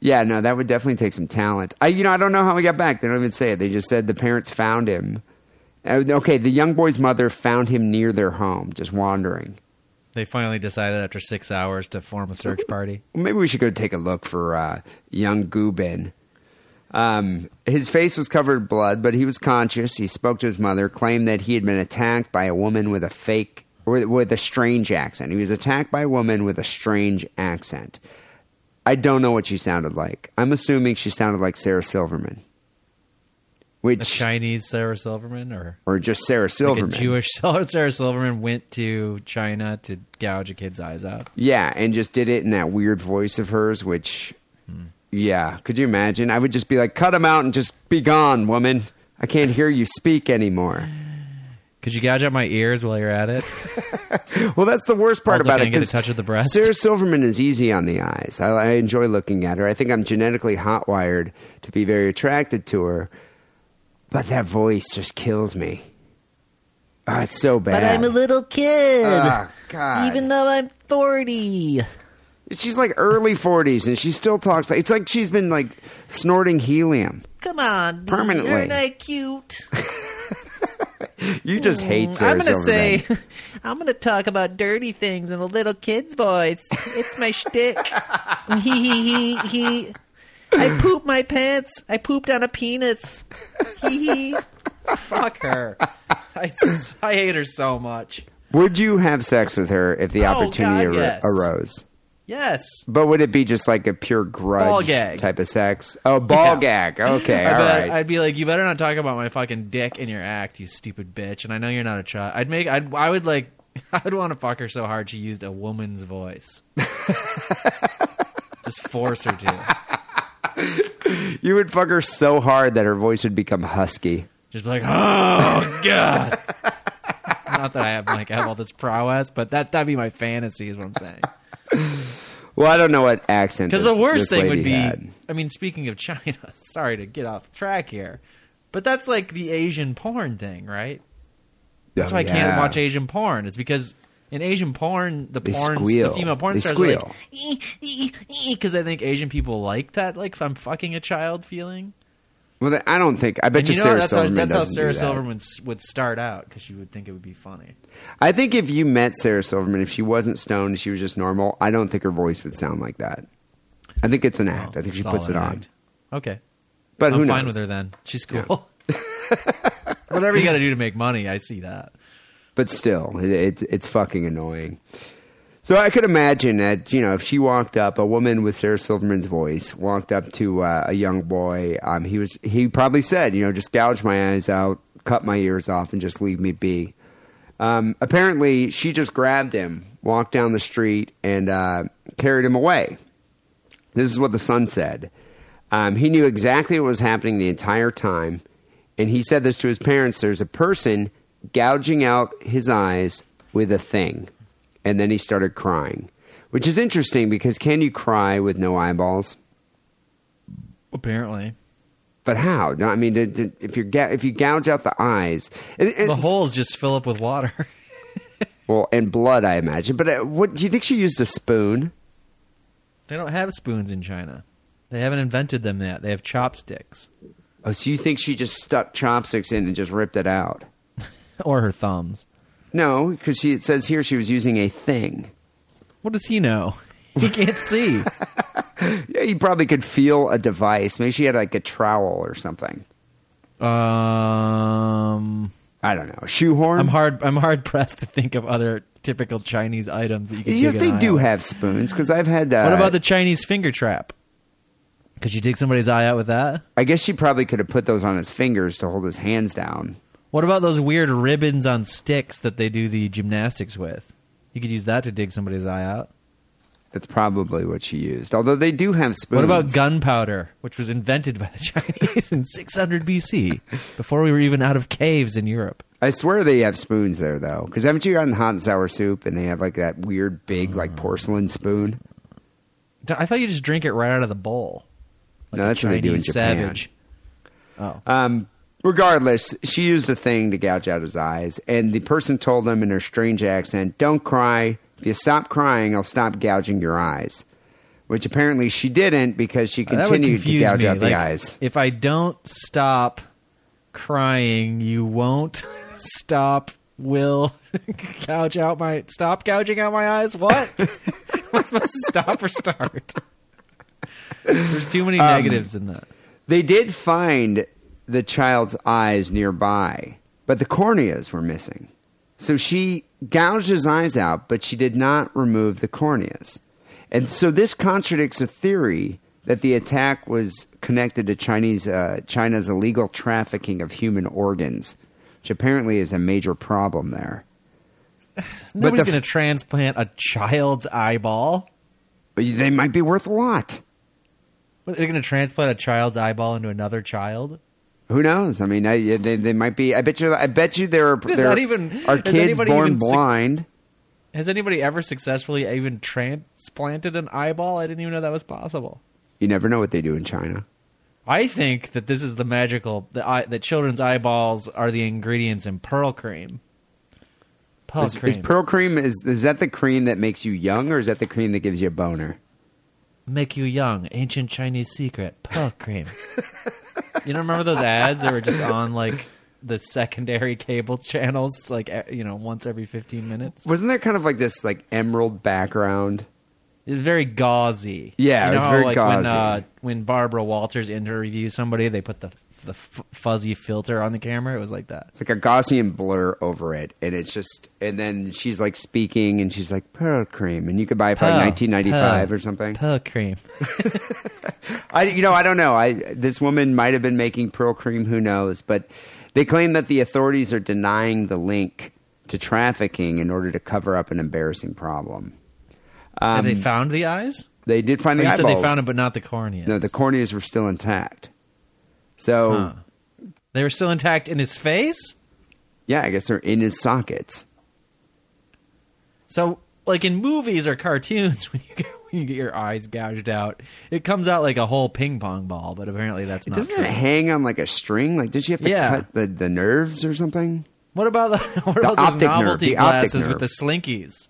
Yeah, no, that would definitely take some talent. I, you know, I don't know how he got back. They don't even say it. They just said the parents found him. Uh, okay, the young boy's mother found him near their home, just wandering.
They finally decided after six hours to form a search party.
Maybe we should go take a look for uh, young Gubin. Um, his face was covered in blood, but he was conscious. He spoke to his mother, claimed that he had been attacked by a woman with a fake, with, with a strange accent. He was attacked by a woman with a strange accent. I don't know what she sounded like. I'm assuming she sounded like Sarah Silverman,
A
which
Chinese Sarah Silverman, or
or just Sarah
like
Silverman.
a Jewish Sarah Silverman went to China to gouge a kid's eyes out.
Yeah, and just did it in that weird voice of hers, which, yeah, could you imagine? I would just be like, cut him out and just be gone, woman. I can't hear you speak anymore.
Could you gouge out my ears while you're at it?
Well, that's the worst part
Also,
about
can I
it.
get a
'cause
touch of the breast?
Sarah Silverman is easy on the eyes. I, I enjoy looking at her. I think I'm genetically hot-wired to be very attracted to her. But that voice just kills me. Oh, it's so bad.
But I'm a little kid.
Oh, God.
Even though I'm 40.
She's like early 40s, and she still talks like it's like she's been like snorting helium.
Come on.
Permanently.
You're not cute.
You just hate Sarah
I'm gonna
Silverman.
say, I'm gonna talk about dirty things in a little kid's voice. It's my shtick. he he he he. I pooped my pants. I pooped on a penis. Hee hee.
Fuck her. I, I hate her so much.
Would you have sex with her if the
Oh,
opportunity
God,
ar-
yes.
arose?
Yes.
But would it be just like a pure grudge
Ball gag.
type of sex? Oh, ball
Yeah.
gag. Okay,
I
all
bet
right.
I'd be like, you better not talk about my fucking dick in your act, you stupid bitch. And I know you're not a child. I'd make. I'd. I would like. I would want to fuck her so hard she used a woman's voice. Just force her to.
You would fuck her so hard that her voice would become husky.
Just be like, oh god. Not that I have like have all this prowess, but that that'd be my fantasy, is what I'm saying.
Well, I don't know what accent.
Because the worst thing would be,
had.
I mean, speaking of China, sorry to get off track here, but that's like the Asian porn thing, right? That's
Oh,
why I can't watch Asian porn. It's because in Asian porn, the porn, the female porn
They
stars
squeal.
are like, because I think Asian people like that, like if I'm fucking a child feeling.
Well, I don't think. I bet you,
you know
Sarah
that's how,
Silverman
that's how Sarah. Silverman would start out because she would think it would be funny.
I think if you met Sarah Silverman, if she wasn't stoned, she was just normal. I don't think her voice would sound like that. I think it's an act. I think she puts it
an
on.
act. Okay,
But
I'm
who
fine
knows?
with her then. She's cool. Whatever you got to do to make money, I see that.
but still, it, it's it's fucking annoying. So I could imagine that you know if she walked up, a woman with Sarah Silverman's voice walked up to uh, a young boy. Um, he was he probably said, you know, just gouge my eyes out, cut my ears off, and just leave me be. Um, apparently, she just grabbed him, walked down the street, and uh, carried him away. This is what the son said. Um, he knew exactly what was happening the entire time, and he said this to his parents. There's a person gouging out his eyes with a thing, and then he started crying, which is interesting because can you cry with no eyeballs?
Apparently,
But how? No, I mean, did- did- if you ga- if you gouge out the eyes,
the holes just fill up with water.
well, and blood, I imagine. But uh, what do you think she used a spoon?
They don't have spoons in China. They haven't invented them yet. They have chopsticks
Oh, so you think she just stuck chopsticks in and just ripped it out?
or her thumbs.
No, because she it says here she was using a thing.
What does he know? He can't see.
Yeah, you probably could feel a device. Maybe she had like a trowel or something.
um,
I don't know. Shoehorn.
I'm hard. I'm hard pressed to think of other typical Chinese items that you can.
Yeah, they do
out.
have spoons because I've had. that.
What about the Chinese finger trap? Could you dig somebody's eye out with that?
I guess she probably could have put those on his fingers to hold his hands down.
What about those weird ribbons on sticks that they do the gymnastics with? You could use that to dig somebody's eye out.
That's probably what she used. Although they do have spoons.
What about gunpowder, which was invented by the Chinese in 600 BC, before we were even out of caves in Europe?
I swear they have spoons there though. Because haven't you gotten hot and sour soup and they have like that weird big like porcelain spoon?
I thought you just drink it right out of the bowl. Like
No, that's what they do in Japan.
Savage. Oh,
Um, regardless, she used a thing to gouge out his eyes, and the person told him in her strange accent, "Don't cry. If you stop crying, I'll stop gouging your eyes." Which apparently she didn't because she continued to gouge
me.
out the
Like,
eyes.
If I don't stop crying, you won't stop. Will gouge out my stop gouging out my eyes? What? Am I supposed to stop or start? There's too many
Um,
negatives in that.
They did find the child's eyes nearby, but the corneas were missing. So she gouged his eyes out, but she did not remove the corneas. And so this contradicts a theory that the attack was connected to Chinese uh, China's illegal trafficking of human organs, which apparently is a major problem there.
Nobody's
the
going to transplant a child's eyeball.
They might be worth a lot.
What, They're going to transplant a child's eyeball into another child.
Who knows? I mean, I, they, they might be. I bet you. I bet you there are, there
even-
are kids born blind.
Has anybody ever successfully even transplanted an eyeball? I didn't even know that was possible.
You never know what they do in China.
I think that this is the magical the eye, that children's eyeballs are the ingredients in pearl cream. Pearl
Is,
cream.
is pearl cream is is that the cream that makes you young, or is that the cream that gives you a boner?
Make you young. Ancient Chinese secret. Pearl cream. you don't remember those ads that were just on like the secondary cable channels, like you know, once every fifteen minutes?
Wasn't there kind of like this like emerald background?
It was very gauzy.
Yeah,
you
it
know
was
how,
very
like When,
gauzy.
uh, when Barbara Walters interviews somebody, they put the the f- fuzzy filter on the camera. It was like that.
It's like a Gaussian blur over it, and it's just. And then she's like speaking, and she's like pearl cream, and you could buy it for like 1995 or something.
Pearl cream.
I, you know, I don't know. I this woman might have been making pearl cream. Who knows? But they claim that the authorities are denying the link to trafficking in order to cover up an embarrassing problem.
Have
Um,
they found the eyes?
They did find
Oh,
the
you
eyeballs.
said they found them, but not the corneas.
No, the corneas were still intact. So
Huh. They were still intact in his face.
yeah, I guess they're in his sockets.
So, like in movies or cartoons, when you get, when you get your eyes gouged out, it comes out like a whole ping pong ball. But apparently, that's not
Doesn't
true.
it hang on like a string? Like, did she have to
Yeah.
cut the, the nerves or something?
What about the what about those
nerve,
novelty
the optic
glasses with the slinkies?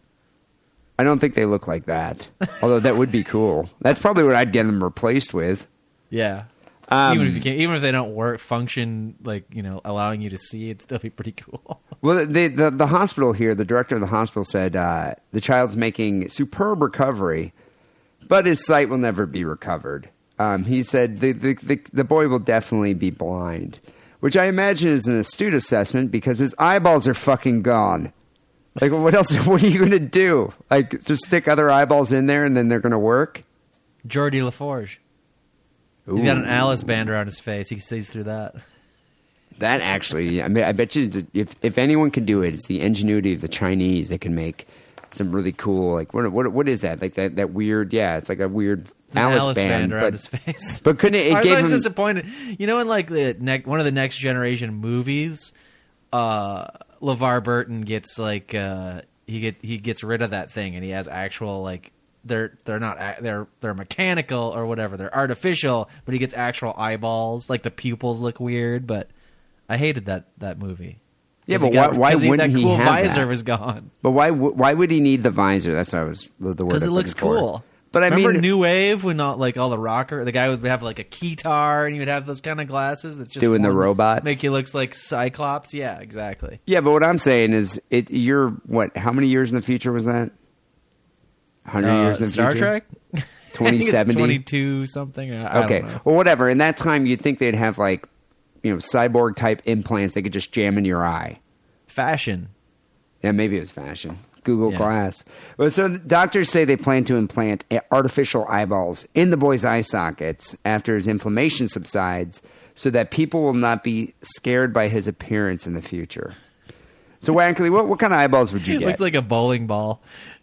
I don't think they look like that. Although that would be cool. That's probably what I'd get them replaced with.
Yeah.
Um,
even if you can, even if they don't work, function like you know, allowing you to see, it'd still be pretty cool.
Well, the, the the hospital here, the director of the hospital said uh, the child's making superb recovery, but his sight will never be recovered. Um, he said the, the the the boy will definitely be blind, which I imagine is an astute assessment because his eyeballs are fucking gone. Like, what else? What are you going to do? Like, just stick other eyeballs in there and then they're going to work?
Geordi La Forge. He's got an Alice band around his face. He sees through that.
That actually, I mean, I bet you, if if anyone can do it, it's the ingenuity of the Chinese. They can make some really cool, like what what what is that? Like that that weird, yeah, it's like a weird
It's
Alice,
Alice
band,
band around
but
his face.
but couldn't it? It
I was
him.
disappointed. You know, in like the ne- one of the next generation movies, uh, LeVar Burton gets like uh, he get he gets rid of that thing, and he has actual like they're they're not they're they're mechanical or whatever. They're artificial, but he gets actual eyeballs. Like the pupils look weird, but I hated that that movie.
Yeah, but
got-
why- why
'cause
wouldn't
that
he
cool
have
visor
that?
was gone
but why why would he need the visor? That's what I was the, word.
because it looks
looking for.
cool.
But I
Remember
mean,
New Wave when not like all the rocker, the guy would have like a keytar and he would have those kind of glasses that's just
Doing the robot?
make you looks like Cyclops. Yeah, exactly.
yeah, but what I'm saying is, it you're what? How many years in the future was that? Hundred
Uh,
years in the
Star
future.
Trek,
Twenty seventy.
twenty two something. I, I
Okay.
don't know.
Well, whatever. In that time, you'd think they'd have like, you know, cyborg type implants they could just jam in your eye.
Fashion.
Yeah, maybe it was fashion. Google
Yeah.
Glass. Well, so doctors say they plan to implant artificial eyeballs in the boy's eye sockets after his inflammation subsides, so that people will not be scared by his appearance in the future. So, Wackerly, what what kind of eyeballs would you
It
get?
looks like a bowling ball.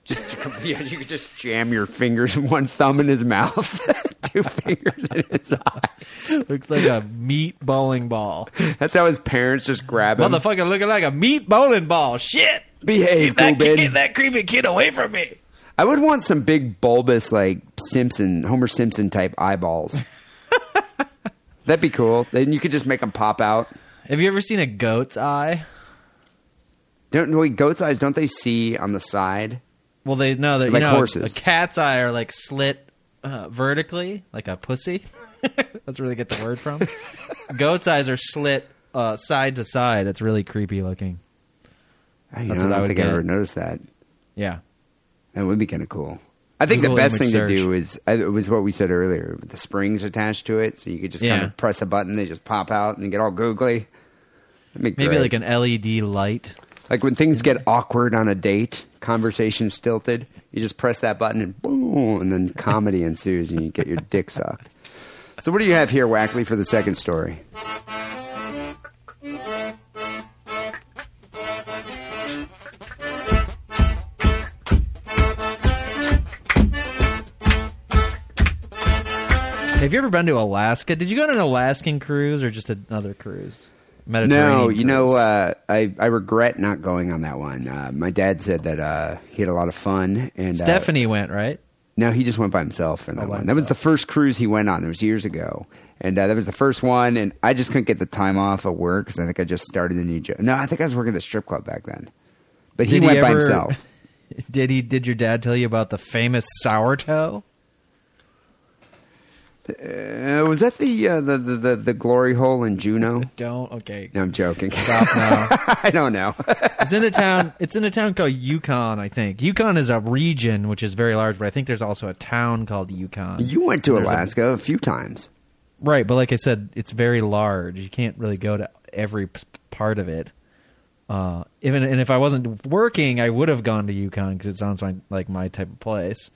Just yeah, you could just jam your fingers, one thumb in his mouth, two fingers in his eye.
looks like a meat bowling ball.
That's how his parents just grab him.
Motherfucker looking like a meat bowling ball. Shit.
Behave,
That,
Goobin.
get that creepy kid away from me.
I would want some big bulbous like Simpson, Homer Simpson type eyeballs. That'd be cool. Then you could just make them pop out.
Have you ever seen a goat's eye?
Don't wait, goat's eyes. Don't they see on the side?
Well, they know that you know
horses.
a cat's eye are like slit uh, vertically, like a pussy. That's where they get the word from. Goat's eyes are slit uh, side to side. It's really creepy looking.
I,
That's
know,
what
I
I
don't
would
think I ever noticed that.
Yeah,
That would be kind of cool. I think
Google
the best thing
image
to do is it was what we said earlier the springs attached to it, so you could just kind of press a button, they just pop out and get all googly.
Maybe
great.
like an LED light.
Like when things get awkward on a date, conversation stilted, you just press that button and boom, and then comedy ensues and you get your dick sucked. So what do you have here, Wackerly, for the second story?
Have you ever been to Alaska? Did you go on an Alaskan cruise or just another cruise? Mediterranean
No, you know, uh, I I regret not going on that one. Uh, my dad said that uh, he had a lot of fun, and uh,
Stephanie went right.
No, he just went by himself on that
Oh,
one. That was the first cruise he went on. It was years ago, and uh, that was the first one. And I just couldn't get the time off of work because I think I just started a new job. No, I think I was working at the strip club back then. But he
Did he
went by himself.
Did he? Did your dad tell you about the famous sourtoe?
Uh, was that the, uh, the, the the glory hole in Juneau?
Don't. Okay.
No, I'm joking.
Stop now.
I don't know.
it's in a town. It's in a town called Yukon. I think Yukon is a region which is very large, but I think there's also a town called Yukon.
you went to
There's a-
Alaska a, few times.
Right, but like I said, it's very large. You can't really go to every part of it. Uh, even and if I wasn't working, I would have gone to Yukon because it sounds like, like my type of place.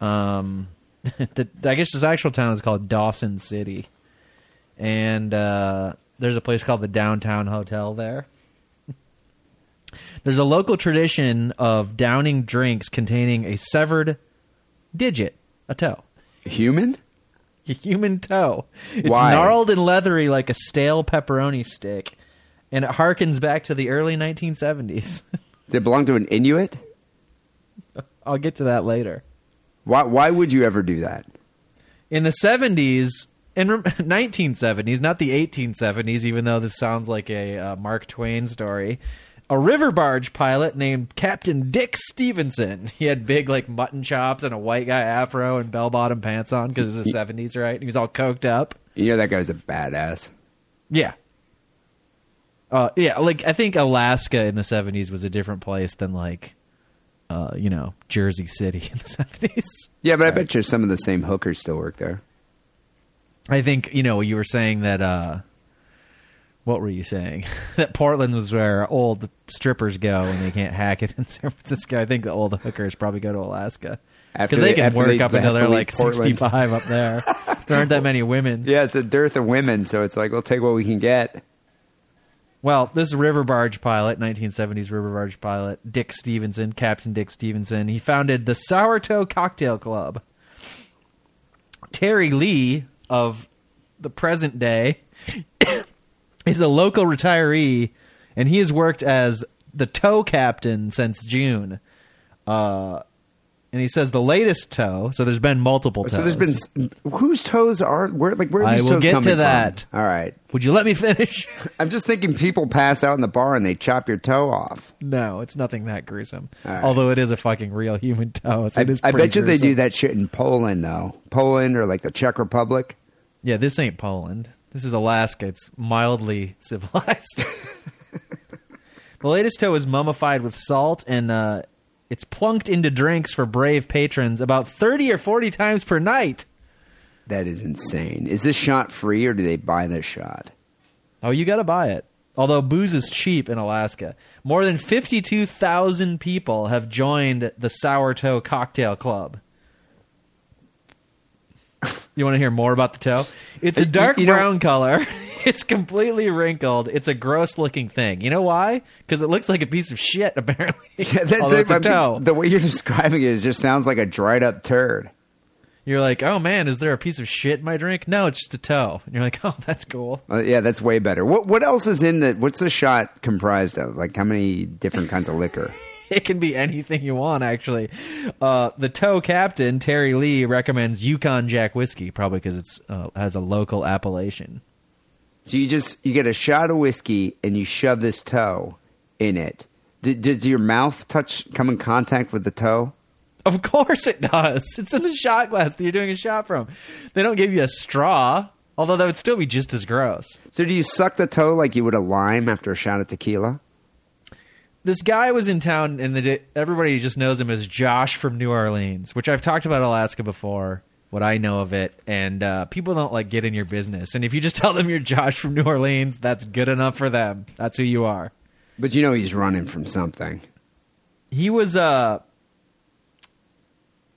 Um, the, I guess this actual town is called Dawson City, and uh, there's a place called the Downtown Hotel there. There's a local tradition of downing drinks containing a severed digit, a toe
Human?
a human toe. It's
Why?
gnarled and leathery like a stale pepperoni stick, and it harkens back to the early 1970s.
Did it belong to an Inuit?
I'll get to that later.
Why why would you ever do that?
In the 70s, in rem- 1970s, not the 1870s, even though this sounds like a uh, Mark Twain story. A river barge pilot named Captain Dick Stevenson. He had big, like, mutton chops and a white guy afro and bell bottom pants on because it was the 70s, right? He was all coked up.
You know that guy's a badass.
Yeah. Uh, yeah, like I think Alaska in the seventies was a different place than like, uh, you know, Jersey City in the seventies.
Yeah, but I bet you some of the same hookers still work there.
I think you know you were saying that. Uh, what were you saying? that Portland was where old strippers go and they can't hack it in San Francisco. I think the old hookers probably go to Alaska because they,
they-
can work
they
up until they're like
Portland.
sixty-five up there. there aren't that many women.
Yeah, it's a dearth of women, so it's like we'll take what we can get.
Well, this river barge pilot, 1970s river barge pilot, Dick Stevenson, Captain Dick Stevenson, he founded the Sourtoe Cocktail Club. Terry Lee of the present day is a local retiree, and he has worked as the tow captain since June. Uh, and he says the latest toe. So there's been multiple. Tows.
So there's been whose toes are where like where are
I
these
will
toes
get
coming
to
from?
that.
All right.
Would you let me finish?
I'm just thinking people pass out in the bar and they chop your toe off.
No, it's nothing that gruesome.
Right.
Although it is a fucking real human toe. So
I,
it is
I bet you they do that shit in Poland though. Poland or like the Czech Republic.
Yeah, this ain't Poland. This is Alaska. It's mildly civilized. the latest toe is mummified with salt and uh, it's plunked into drinks for brave patrons about 30 or 40 times per night.
That is insane. Is this shot free or do they buy this shot?
Oh, you got to buy it. Although booze is cheap in Alaska, more than 52,000 people have joined the Sour Toe Cocktail Club. You want to hear more about the toe? It's a dark
you know-
brown color. It's completely wrinkled. It's a gross looking thing. You know why? Because it looks like a piece of shit, apparently.
Yeah, that-
Although it's a
I mean,
toe.
The way you're describing it just sounds like a dried up turd.
You're like, oh man, is there a piece of shit in my drink? No, it's just a toe. And you're like, oh, that's cool.
Uh, yeah, that's way better. What what else is in the? What's the shot comprised of? Like how many different kinds of liquor?
It can be anything you want, actually. Uh, the tow captain Terry Lee recommends Yukon Jack whiskey, probably because it's uh, has a local appellation.
So you just you get a shot of whiskey and you shove this toe in it. D- does your mouth touch come in contact with the toe?
Of course it does. It's in the shot glass that you're doing a shot from. They don't give you a straw, although that would still be just as gross.
So do you suck the toe like you would a lime after a shot of tequila?
This guy was in town, and the, everybody just knows him as Josh from New Orleans, which I've talked about Alaska before. What I know of it, and uh, people don't like get in your business. And if you just tell them you're Josh from New Orleans, that's good enough for them. That's who you are.
But you know he's running from something.
he was uh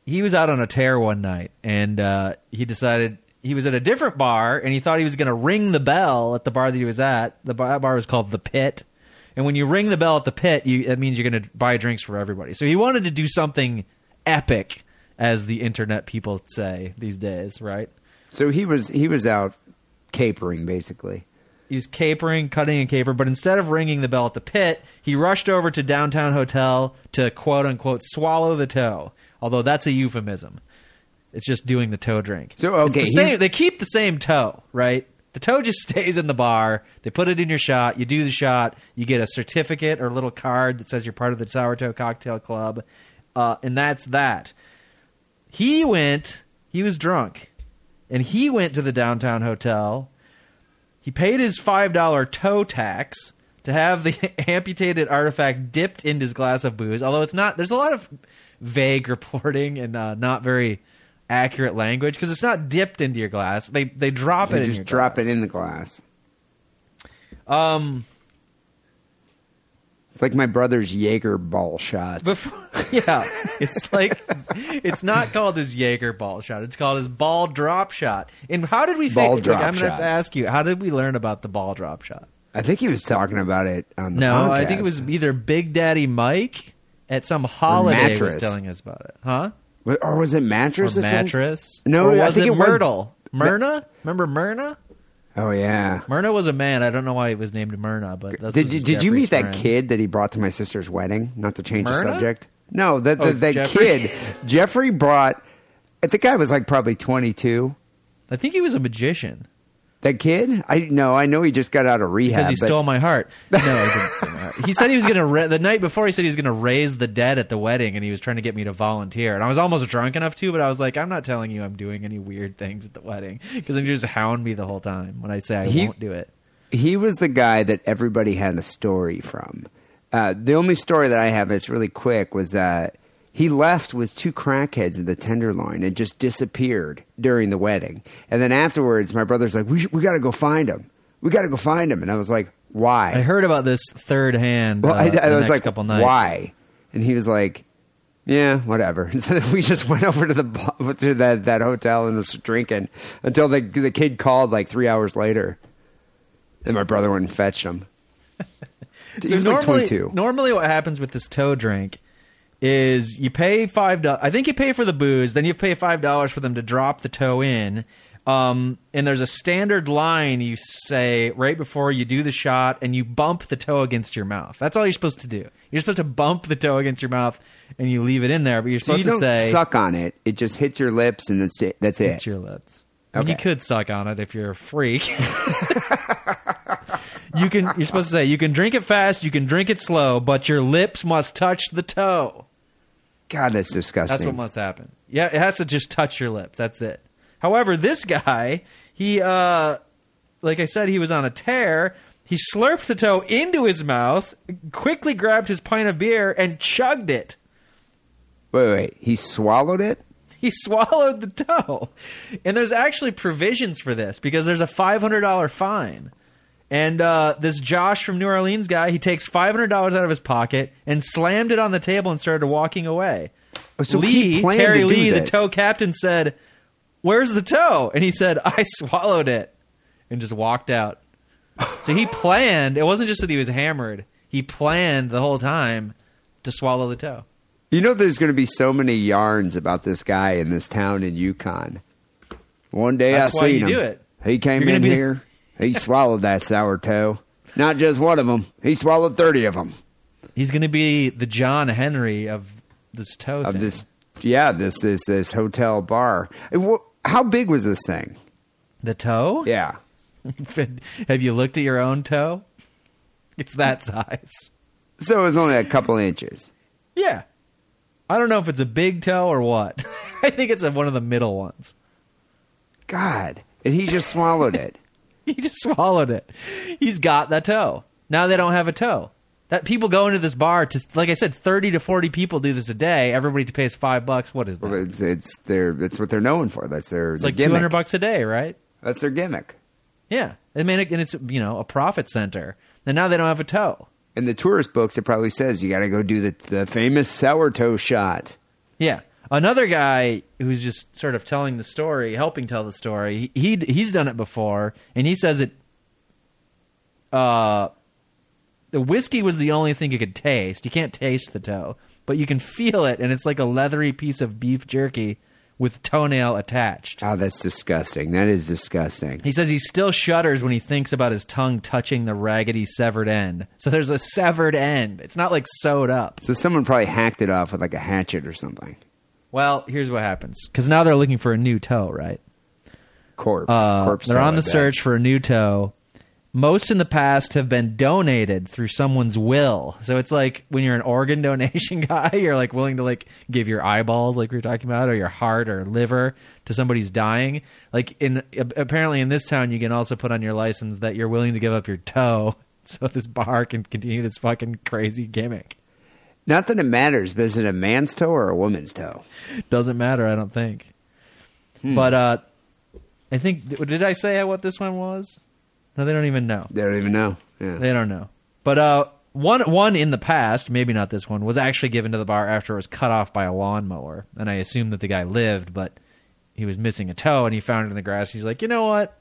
he was out on a tear one night and uh he decided he was at a different bar and he thought he was going to ring the bell at the bar that he was at the bar, that bar was called the pit and when you ring the bell at the pit you that means you're going to buy drinks for everybody so he wanted to do something epic as the internet people say these days right
So he was he was out capering basically.
he was capering, cutting a caper, but instead of ringing the bell at the pit, he rushed over to downtown hotel to quote unquote swallow the toe. Although that's a euphemism. It's just doing the toe drink.
So, okay,
the
he-
same, they keep the same toe, right? The toe just stays in the bar. They put it in your shot. You do the shot. You get a certificate or a little card that says you're part of the Sour Sourtoe Cocktail Club, uh, and that's that. He went. He was drunk, and he went to the downtown hotel. He paid his five dollar tow tax to have the amputated artifact dipped in his glass of booze. Although it's not, there's a lot of vague reporting and uh, not very accurate language because it's not dipped into your glass. They they drop
You
it in
just drop
glass.
it in the glass.
Um,
It's like my brother's Jaeger ball shots.
before, yeah, it's like it's not called his Jaeger ball shot. It's called his ball drop shot. And how did we?
Ball drop
I'm gonna have to ask you. How did we learn about the ball drop shot?
I think he was talking about it on the
No, I think it was either Big Daddy Mike at some holiday was telling us about it, huh?
Or was it
Or
mattress? us-
mattress?
No,
or was
I think
it,
it was-
Myrtle? Myrna? Remember Myrna?
Oh yeah.
Myrna was a man. I don't know why he was named Myrna, but that's
Did you did you meet that kid that he brought to my sister's wedding? Not to change the subject. No, that
Oh,
that that
Jeffrey?
kid Jeffrey brought. I think I was like probably twenty two.
I think he was a magician
That kid? I no, I know he just got out of rehab.
because he
but-
stole my heart. No, he didn't steal my heart. He said he was going to ra- the night before. He said he was going to raise the dead at the wedding, and he was trying to get me to volunteer. And I was almost drunk enough to, but I was like, I'm not telling you I'm doing any weird things at the wedding because you just hound me the whole time when I say I
He-
won't do it.
he was the guy that everybody had a story from. Uh, the only story that I have that's really quick was that he left with two crackheads in the Tenderloin and just disappeared during the wedding. And then afterwards, my brother's like, "We sh- we got to go find him. We got to go find him." And I was like, "Why?"
I heard about this third hand.
Well,
uh,
I, I
the
was
next
like,
couple nights.
"Why?" And he was like, "Yeah, whatever." So we just went over to the to that that hotel and was drinking until the the kid called like three hours later, and my brother went and fetched him. he
So
was like
normally,
22.
normally what happens with this toe drink is you pay five dollars. I think you pay for the booze, then you pay five dollars for them to drop the toe in. Um, and there's a standard line you say right before you do the shot, and you bump the toe against your mouth. That's all you're supposed to do. You're supposed to bump the toe against your mouth, and you leave it in there. But you're
So you
supposed to
don't
say
suck on it; it just hits your lips, and that's it. That's it.
It's your lips. I mean, you
Okay.
could suck on it if you're a freak. you can. You're supposed to say you can drink it fast, you can drink it slow, but your lips must touch the toe.
God, that's disgusting.
That's what must happen. Yeah, it has to just touch your lips. That's it. However, this guy, he, uh, like I said, he was on a tear. He slurped the toe into his mouth, quickly grabbed his pint of beer, and chugged it.
wait, wait. He swallowed it.
He swallowed the toe. And there's actually provisions for this because there's a $500 fine. And uh, this Josh from New Orleans guy, he takes $500 out of his pocket and slammed it on the table and started walking away.
Oh, so
Lee, Terry Lee, the
this.
toe captain, said, Where's the toe? And he said, I swallowed it and just walked out. So he planned. It wasn't just that he was hammered, he planned the whole time to swallow the toe.
You know, there's going to be so many yarns about this guy in this town in Yukon. One day
That's
I seen him.
do it.
He came in here. He swallowed that sour toe. Not just one of them. He swallowed thirty of them.
He's going to be the John Henry of this toe
Of
thing.
this, yeah, this this this hotel bar. How big was this thing?
The toe?
Yeah,
Have you looked at your own toe? It's that size.
so it was only a couple inches.
Yeah. I don't know if it's a big toe or what. I think it's one of the middle ones.
God, and he just swallowed it.
He just swallowed it. He's got the toe. Now they don't have a toe. That people go into this bar to, like I said, thirty to forty people do this a day. Everybody pays five bucks. What is that?
Well, it's it's their it's what they're known for. That's their
it's
their
like two hundred bucks a day, right?
That's their gimmick.
Yeah. I mean, and it's you know a profit center. And now they don't have a toe.
In the tourist books, it probably says you got to go do the the famous sour toe shot.
Yeah. Another guy who's just sort of telling the story, helping tell the story. He, he he's done it before, and he says it. Uh, the whiskey was the only thing you could taste. You can't taste the toe, but you can feel it, and it's like a leathery piece of beef jerky with toenail attached.
Oh, that's disgusting. That is disgusting.
He says he still shudders when he thinks about his tongue touching the raggedy severed end. So there's a severed end. It's not like sewed up.
So someone probably hacked it off with like a hatchet or something.
Well, here's what happens because now they're looking for a new toe, right?
Corpse.
Uh,
Corpse.
they're
toe,
on the search for a new toe, Most in the past have been donated through someone's will. So it's like when you're an organ donation guy, you're like willing to like give your eyeballs, like we were talking about, or your heart or liver to somebody's dying. Like in apparently in this town, you can also put on your license that you're willing to give up your toe so this bar can continue this fucking crazy gimmick.
Not that it matters, but is it a man's toe or a woman's toe?
Doesn't matter, I don't think. But uh I think did I say what this one was? No, they don't even know.
They don't even know. Yeah.
They don't know. But uh one one in the past, maybe not this one, was actually given to the bar after it was cut off by a lawnmower. And I assume that the guy lived, but he was missing a toe and he found it in the grass. He's like, you know what?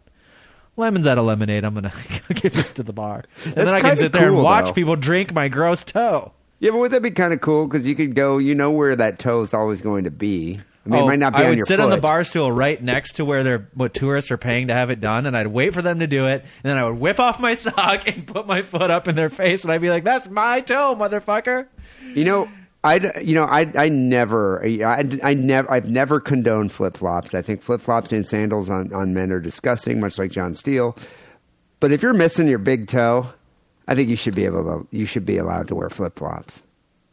Lemons out of lemonade. I'm gonna give this to the bar, and then I can sit there and watch
though.
people drink my gross toe.
Yeah, but would that be kind of cool? Because you could go, you know, where that toe is always going to be. I mean,
Oh,
it might not be on your foot.
I
on
would
your
sit
foot.
on the bar stool right next to where they're what tourists are paying to have it done, and I'd wait for them to do it, and then I would whip off my sock and put my foot up in their face, and I'd be like, "That's my toe, motherfucker."
You know, I you know I I never I, I never I've never condoned flip flops. I think flip flops and sandals on on men are disgusting, much like John Steele. But if you're missing your big toe, I think you should be able to you should be allowed to wear flip flops.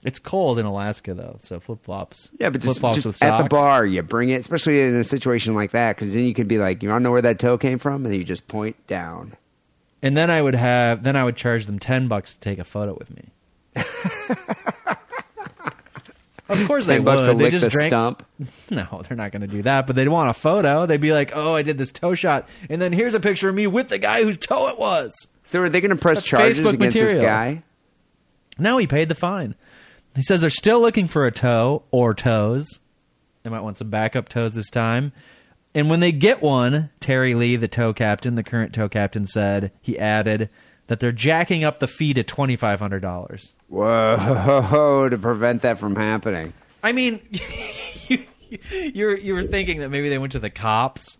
It's cold in Alaska though, so flip flops.
Yeah, but
flip
just,
flops
just
with
at the bar, you bring it, especially in a situation like that, because then you could be like, you to know where that toe came from, and then you just point down.
and then I would have then I would charge them ten bucks to take a photo with me. of course they
bucks
would.
to
they
lick
just
the
drank.
stump.
No, they're not going to do that. But they'd want a photo. They'd be like, "Oh, I did this toe shot, and then here's a picture of me with the guy whose toe it was."
So are they going to press
That's
charges
Facebook
against this
material.
guy?
No, he paid the fine. He says they're still looking for a toe or toes. They might want some backup toes this time. And when they get one, Terry Lee, the toe captain, the current toe captain, said he added that they're jacking up the fee to twenty five hundred dollars.
Whoa! To prevent that from happening.
I mean, you, you're you were thinking that maybe they went to the cops.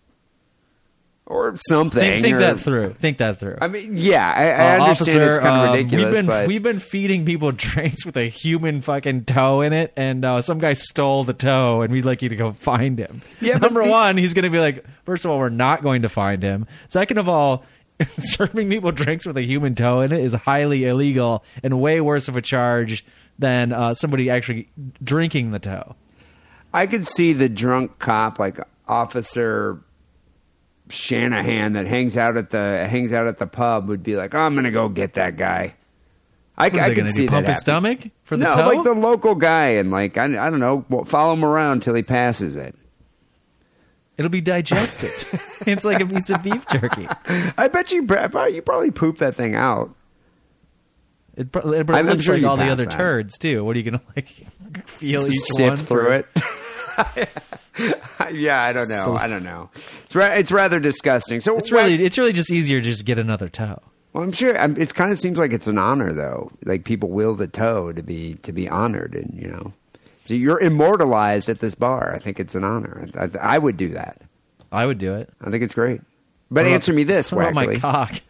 Or something.
Think, think
or-
that through. Think that through.
I mean, yeah, I, I
Uh,
understand it's kind of ridiculous,
We've been
but
we've been feeding people drinks with a human fucking toe in it, and uh, some guy stole the toe, and we'd like you to go find him.
Yeah,
number one, he's going to be like, first of all, we're not going to find him. Second of all. Serving people drinks with a human toe in it is highly illegal and way worse of a charge than uh, somebody actually drinking the toe.
I could see the drunk cop, like Officer Shanahan, that hangs out at the hangs out at the pub, would be like, oh, "I'm gonna go get that guy." I,
What are
I could see
do?
that
Pump his
happen.
stomach for the
no,
toe?
like the local guy, and like I, I don't know, follow him around until he passes it.
It'll be digested. it's like a piece of beef jerky.
I bet you, you probably poop that thing out.
It, it
I'm
looks
sure
like all the other
that.
turds too. What are you going to like feel
Just
each one
through it. yeah, I don't know.
So-
I don't know. It's ra- it's rather disgusting. So
It's really it's really just easier to just get another toe.
Well, I'm sure. I'm, it kind of seems like it's an honor, though. Like people will the toe to be to be honored, and you know, so you're immortalized at this bar. I think it's an honor. I, I would do that.
I would do it.
I think it's great. But
What about-
answer me this,
what about my cock?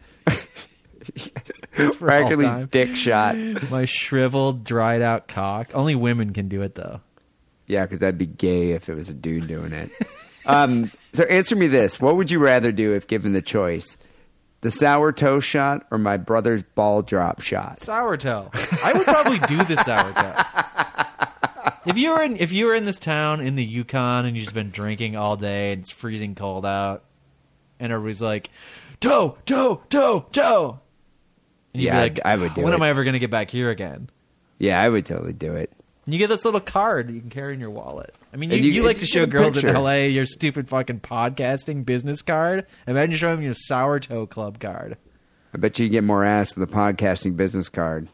It's
Wackerly's dick shot.
My shriveled, dried out cock. Only women can do it though.
Yeah, because that'd be gay if it was a dude doing it. um, so answer me this: What would you rather do if given the choice? The sour toe shot or my brother's ball drop shot?
Sour toe. I would probably do the sour toe. If you were in if you were in this town in the Yukon and you've just been drinking all day and it's freezing cold out, and everybody's like, toe, toe, toe, toe. And you'd be
Yeah,
like,
I would do
When
it.
am I ever going to get back here again?
Yeah, I would totally do it.
And you get this little card that you can carry in your wallet. I mean, you, you,
you-
like to show
get a
girls in. LA your stupid fucking podcasting business card. Imagine showing them your sour toe club card.
I bet you get more ass with the podcasting business card.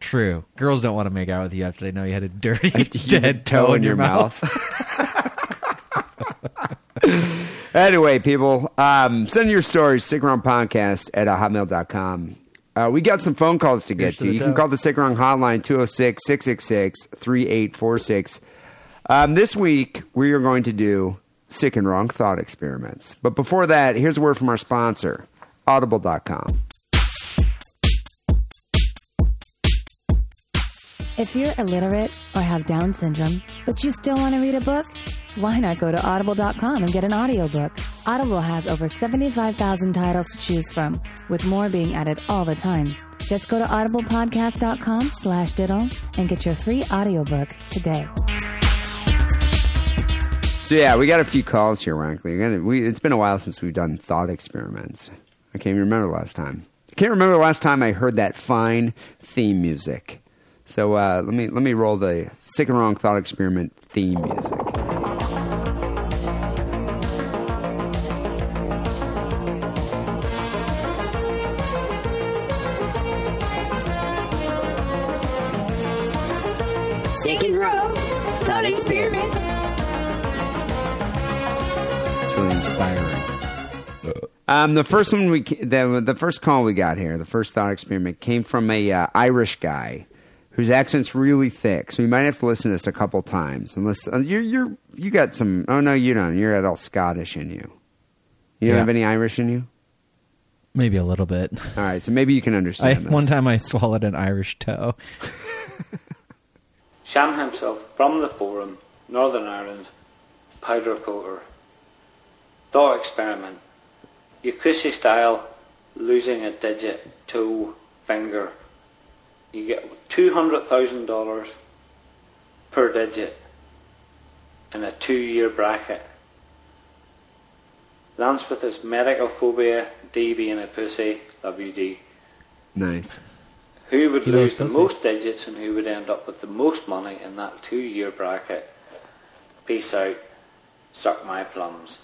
True. Girls don't want to make out with you after they know you had a dirty
Human
dead toe in your mouth.
anyway, people, um, send your stories, sick and wrong podcast at hotmail.com. Uh, we got some phone calls to get
Here's to
to.
the
You can call the Sick Wrong hotline 206 666 3846. Um, This week, we are going to do sick and wrong thought experiments. But before that, here's a word from our sponsor, audible.com.
If you're illiterate or have Down syndrome, but you still want to read a book, why not go to audible.com and get an audiobook? Audible has over 75,000 titles to choose from, with more being added all the time. Just go to audiblepodcast.com slash diddle and get your free audiobook today.
So yeah, we got a few calls here, frankly. We're We, it's been a while since we've done thought experiments. I can't even remember last time. I can't remember the last time I heard that fine theme music. So uh, let me let me roll the sick and wrong thought experiment theme music. Inspiring. Um, the first one we the the first call we got here, the first thought experiment came from a uh, Irish guy whose accent's really thick, so you might have to listen to this a couple times. Unless uh, you're you're you got some. Oh no, you don't. You're at all Scottish in you. You don't
Yeah.
have any Irish in you.
Maybe a little bit.
All right, so maybe you can
I,
understand this.
one time I swallowed an Irish toe.
Sham himself from the forum, Northern Ireland, powder coater. Thought experiment. Yakuza style, losing a digit, toe, finger. You get $200,000 per digit in a two year bracket. Lance with his medical phobia, Dee being a pussy, WD.
Nice.
Who would
He
lose the
pussy.
most digits and who would end up with the most money in that two year bracket? Peace out. Suck my plums.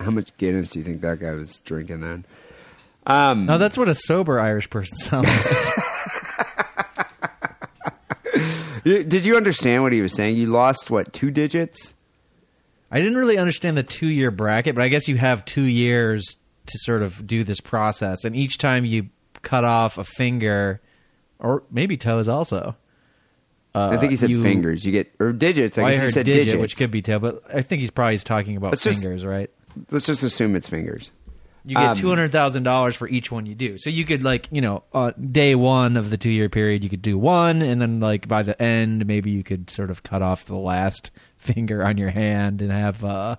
How much Guinness do you think that guy was drinking then? Um,
No, that's what a sober Irish person sounds like.
did you understand what he was saying? You lost what two digits?
I didn't really understand the two year bracket, but I guess you have two years to sort of do this process, and each time you cut off a finger, or maybe toes also. Uh,
I think he said
you-
fingers. You get or digits. I
Well, I
guess he
heard
said
digit,
digits.
which could be toe, but I think he's probably talking about
Let's just-
fingers, right?
Let's just assume it's fingers.
You get
Um,
two hundred thousand dollars for each one you do. So you could like you know uh, day one of the two year period you could do one, and then like by the end maybe you could sort of cut off the last finger on your hand and have uh,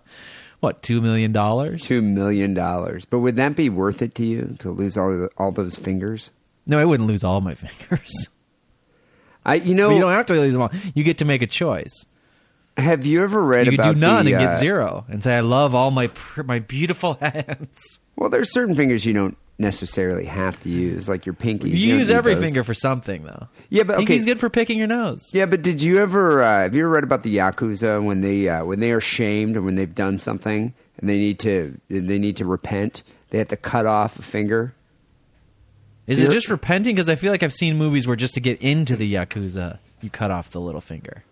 what two million dollars?
Two million dollars. But would that be worth it to you to lose all the, all those fingers?
No, I wouldn't lose all my fingers.
I you know
But you don't have to lose them all. You get to make a choice.
Have you ever read
about. You
about
do none
the,
and
uh,
get zero, and say I love all my my beautiful hands.
Well, there's certain fingers you don't necessarily have to use, like your pinkies.
You
don't
use every
those.
finger for something, though.
Yeah, but okay.
Pinky's good for picking your nose.
Yeah, but did you ever uh, have you ever read about the yakuza when they uh, when they are shamed or when they've done something and they need to they need to repent? They have to cut off a finger.
Is it
You're-
just repenting? Because I feel like I've seen movies where just to get into the yakuza, you cut off the little finger.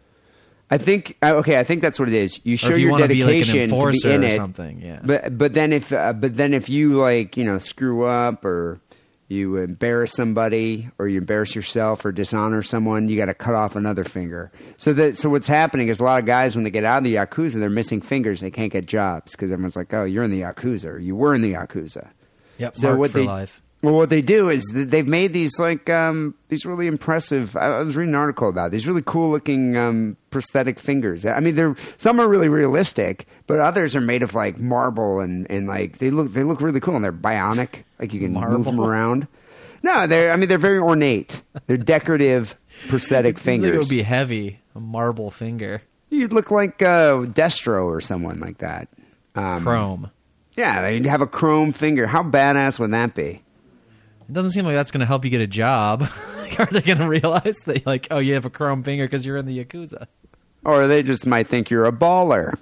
I think uh, okay. I think that's what it is. You show
you
your
wanna be, like, an
dedication to be in
or
it,
something, yeah.
But but then if uh, but then if you like you know screw up or you embarrass somebody or you embarrass yourself or dishonor someone, you got to cut off another finger. So that so what's happening is a lot of guys when they get out of the yakuza, they're missing fingers. They can't get jobs because everyone's like, oh, you're in the yakuza. Or you were in the yakuza.
Yep,
So what
for
they
life.
Well, what they do is they've made these like um, these really impressive. I was reading an article about these really cool looking um, prosthetic fingers. I mean, they're some are really realistic, but others are made of like marble and, and like they look they look really cool and they're bionic. Like you can move them around. No, they're I mean they're very ornate. They're decorative prosthetic
think it would be heavy, a marble finger,
You'd look like uh, Destro or someone like that. Um,
chrome.
Yeah, they'd have a chrome finger. How badass would that be?
It doesn't seem like that's going to help you get a job. Are they going to realize that, like, oh, you have a chrome finger because you're in the yakuza?
Or they just might think you're a baller.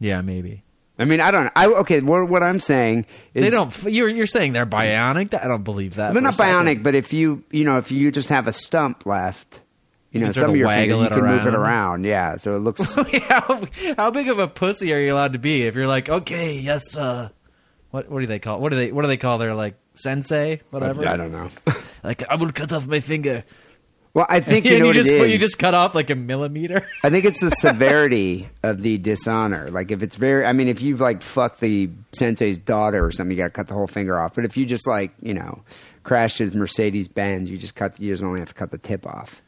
Yeah, maybe.
I mean, I don't. I okay. What, what I'm saying is
They don't. You're you're saying they're bionic? I don't believe that.
They're not bionic, but if you you know if you just have a stump left, you,
You
know
sort
some
of
your fingers, you can move it
around.
around. Yeah, so it looks.
how, how big of a pussy are you allowed to be if you're like, okay, yes, uh, what what do they call? What do they what do they call their like sensei? Whatever.
I don't know.
Like I will cut off my finger.
Well, I think you know what
just you just cut off like a millimeter.
I think it's the severity of the dishonor. Like if it's very, I mean, if you've like fucked the sensei's daughter or something, you got to cut the whole finger off. But if you just like you know crashed his Mercedes Benz, you just cut. You just only have to cut the tip off.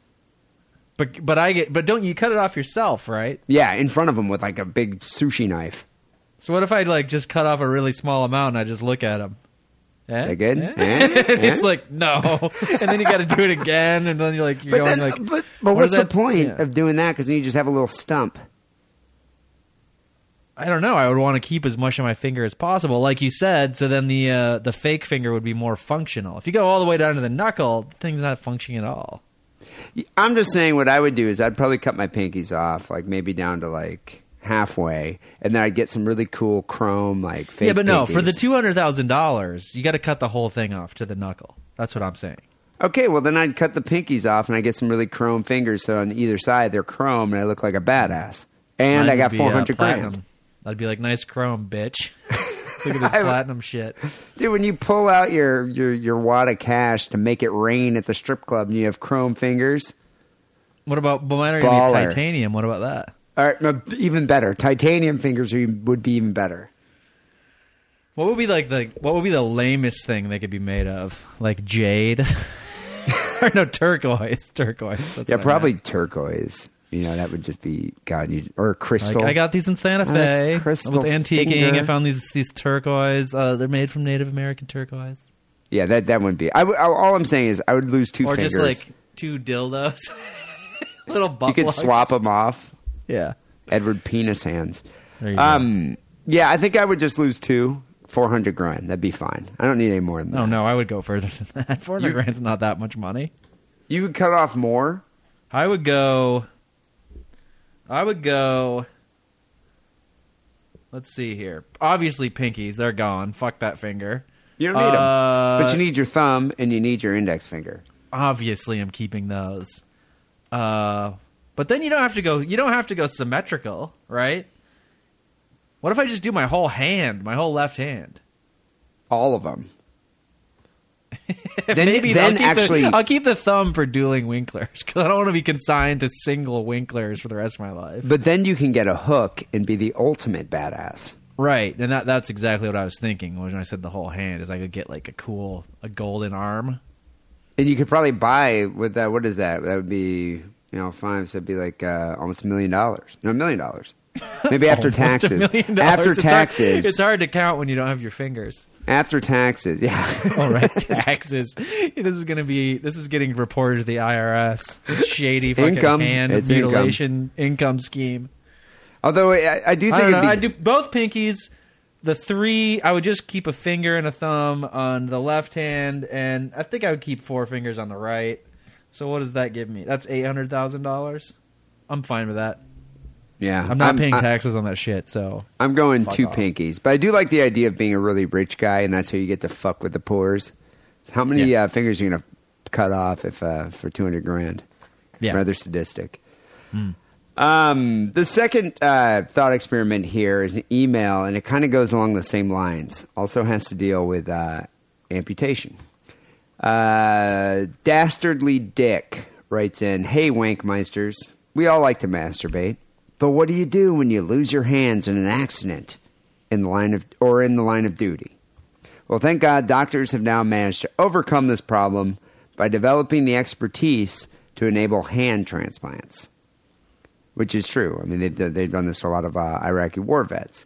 But but I get but don't you cut it off yourself, right?
Yeah, in front of him with like a big sushi knife.
So what if I like just cut off a really small amount and I just look at him? Eh?
Good?
Eh?
Eh?
he's
Eh?
like, no, and then you got to do it again, and then you're like, you're
But,
going
then-
like,
but, but
what
what's the point
yeah.
of doing that? Because then you just have a little stump.
I don't know. I would want to keep as much of my finger as possible, like you said. So then the uh, the fake finger would be more functional. If you go all the way down to the knuckle, the thing's not functioning at all.
I'm just saying what I would do is I'd probably cut my pinkies off, like maybe down to like halfway, and then I'd get some really cool chrome like fake.
yeah, but no, for the two hundred thousand dollars, you got to cut the whole thing off to the knuckle. That's what I'm saying.
Okay, well then I'd cut the pinkies off, and I get some really chrome fingers, so on either side they're chrome, and I look like a badass. And
Mine
I got
uh,
400 grand.
platinum. I'd be like, nice chrome, bitch. Look at this platinum shit.
Dude, when you pull out your, your, your wad of cash to make it rain at the strip club and you have chrome fingers,
What about? But mine are gonna be titanium. What about that?
All right, no, even better. Titanium fingers are, would be even better.
What would be like the what would be the lamest thing they could be made of? Like jade, or no turquoise? Turquoise. That's
yeah, probably
meant.
turquoise. You know, that would just be God. You or crystal.
Like, I got these in Santa
Uh,
Fe
crystal
with antiquing.
finger.
I found these these turquoise. Uh, they're made from Native American turquoise,
Yeah, that that wouldn't be. I all I'm saying is I would lose two
or
fingers.
just like two dildos, little butt
you could swap them off.
Yeah.
Edward Penis hands.
There you go.
Um, yeah, I think I would just lose two. Four hundred grand. That'd be fine. I don't need any more than that.
Oh no, I would go further than that. Four hundred
You-
grand's not that much money.
You could cut off more.
I would go. I would go. Let's see here. Obviously, pinkies. They're gone. Fuck that finger.
You don't need them,
Uh,
but you need your thumb and you need your index finger.
Obviously, I'm keeping those. Uh, but then you don't have to go. You don't have to go symmetrical, right? What if I just do my whole hand, my whole left hand?
All of them. then
Maybe
then
I'll
actually,
the, I'll keep the thumb for dueling winklers because I don't want to be consigned to single winklers for the rest of my life.
but then you can get a hook and be the ultimate badass.
Right, and that that's exactly what I was thinking when I said the whole hand is I could get like a cool a golden arm.
And you could probably buy with that. What is that? That would be you know five. So it'd be like uh, almost a million dollars. No, a million dollars. Maybe after taxes. After
It's hard-
taxes.
it's hard to count when you don't have your fingers.
After taxes. Yeah.
All right, taxes. this is going to be this is getting reported to the IRS. This shady fucking
income.
hand
It's income.
mutilation income. scheme.
Although I, I do think
I know.
be,
I do both pinkies. The three, I would just keep a finger and a thumb on the left hand, and I think I would keep four fingers on the right. So what does that give me? That's eight hundred thousand dollars. I'm fine with that.
Yeah,
I'm not paying
I-
taxes on that shit. So
I'm going two
off.
pinkies, but I do like the idea of being a really rich guy, and that's how you get to fuck with the poors. So how many
Yeah.
uh, fingers are you gonna cut off if uh, for two hundred grand? It's
Yeah.
Rather sadistic. Um, the second uh, thought experiment here is an email, and it kind of goes along the same lines. Also has to deal with uh, amputation. Uh, Dastardly Dick writes in, "Hey Wankmeisters, we all like to masturbate, but what do you do when you lose your hands in an accident in the line of or in the line of duty?" Well, thank God doctors have now managed to overcome this problem by developing the expertise to enable hand transplants, which is true. I mean, they've done, they've done this a lot of uh, Iraqi war vets.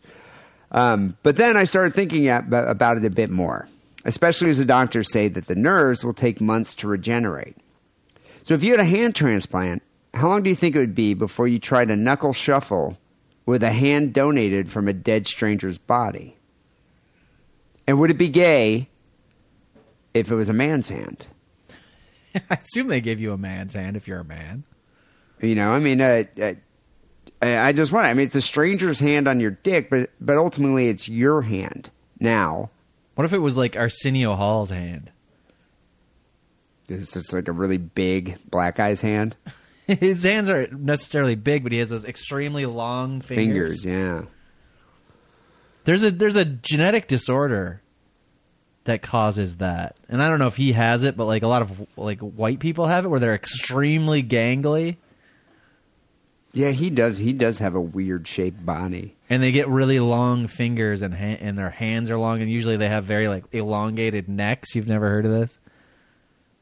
Um, but then I started thinking ab- about it a bit more, especially as the doctors say that the nerves will take months to regenerate. So if you had a hand transplant, how long do you think it would be before you tried a knuckle shuffle with a hand donated from a dead stranger's body? And would it be gay if it was a man's hand?
I assume they give you a man's hand if you're a man.
You know, I mean, uh, uh, I I just wonder. I mean, it's a stranger's hand on your dick, but but ultimately, it's your hand now.
What if it was like Arsenio Hall's hand?
It's just like a really big black guy's hand.
His hands aren't necessarily big, but he has those extremely long fingers.
Fingers, yeah.
There's a there's a genetic disorder that causes that, and I don't know if he has it, but like a lot of like white people have it, where they're extremely gangly
Yeah, he does. He does have a weird shaped body.
and they get really long fingers, and ha- and their hands are long, and usually they have very like elongated necks. You've never heard of this?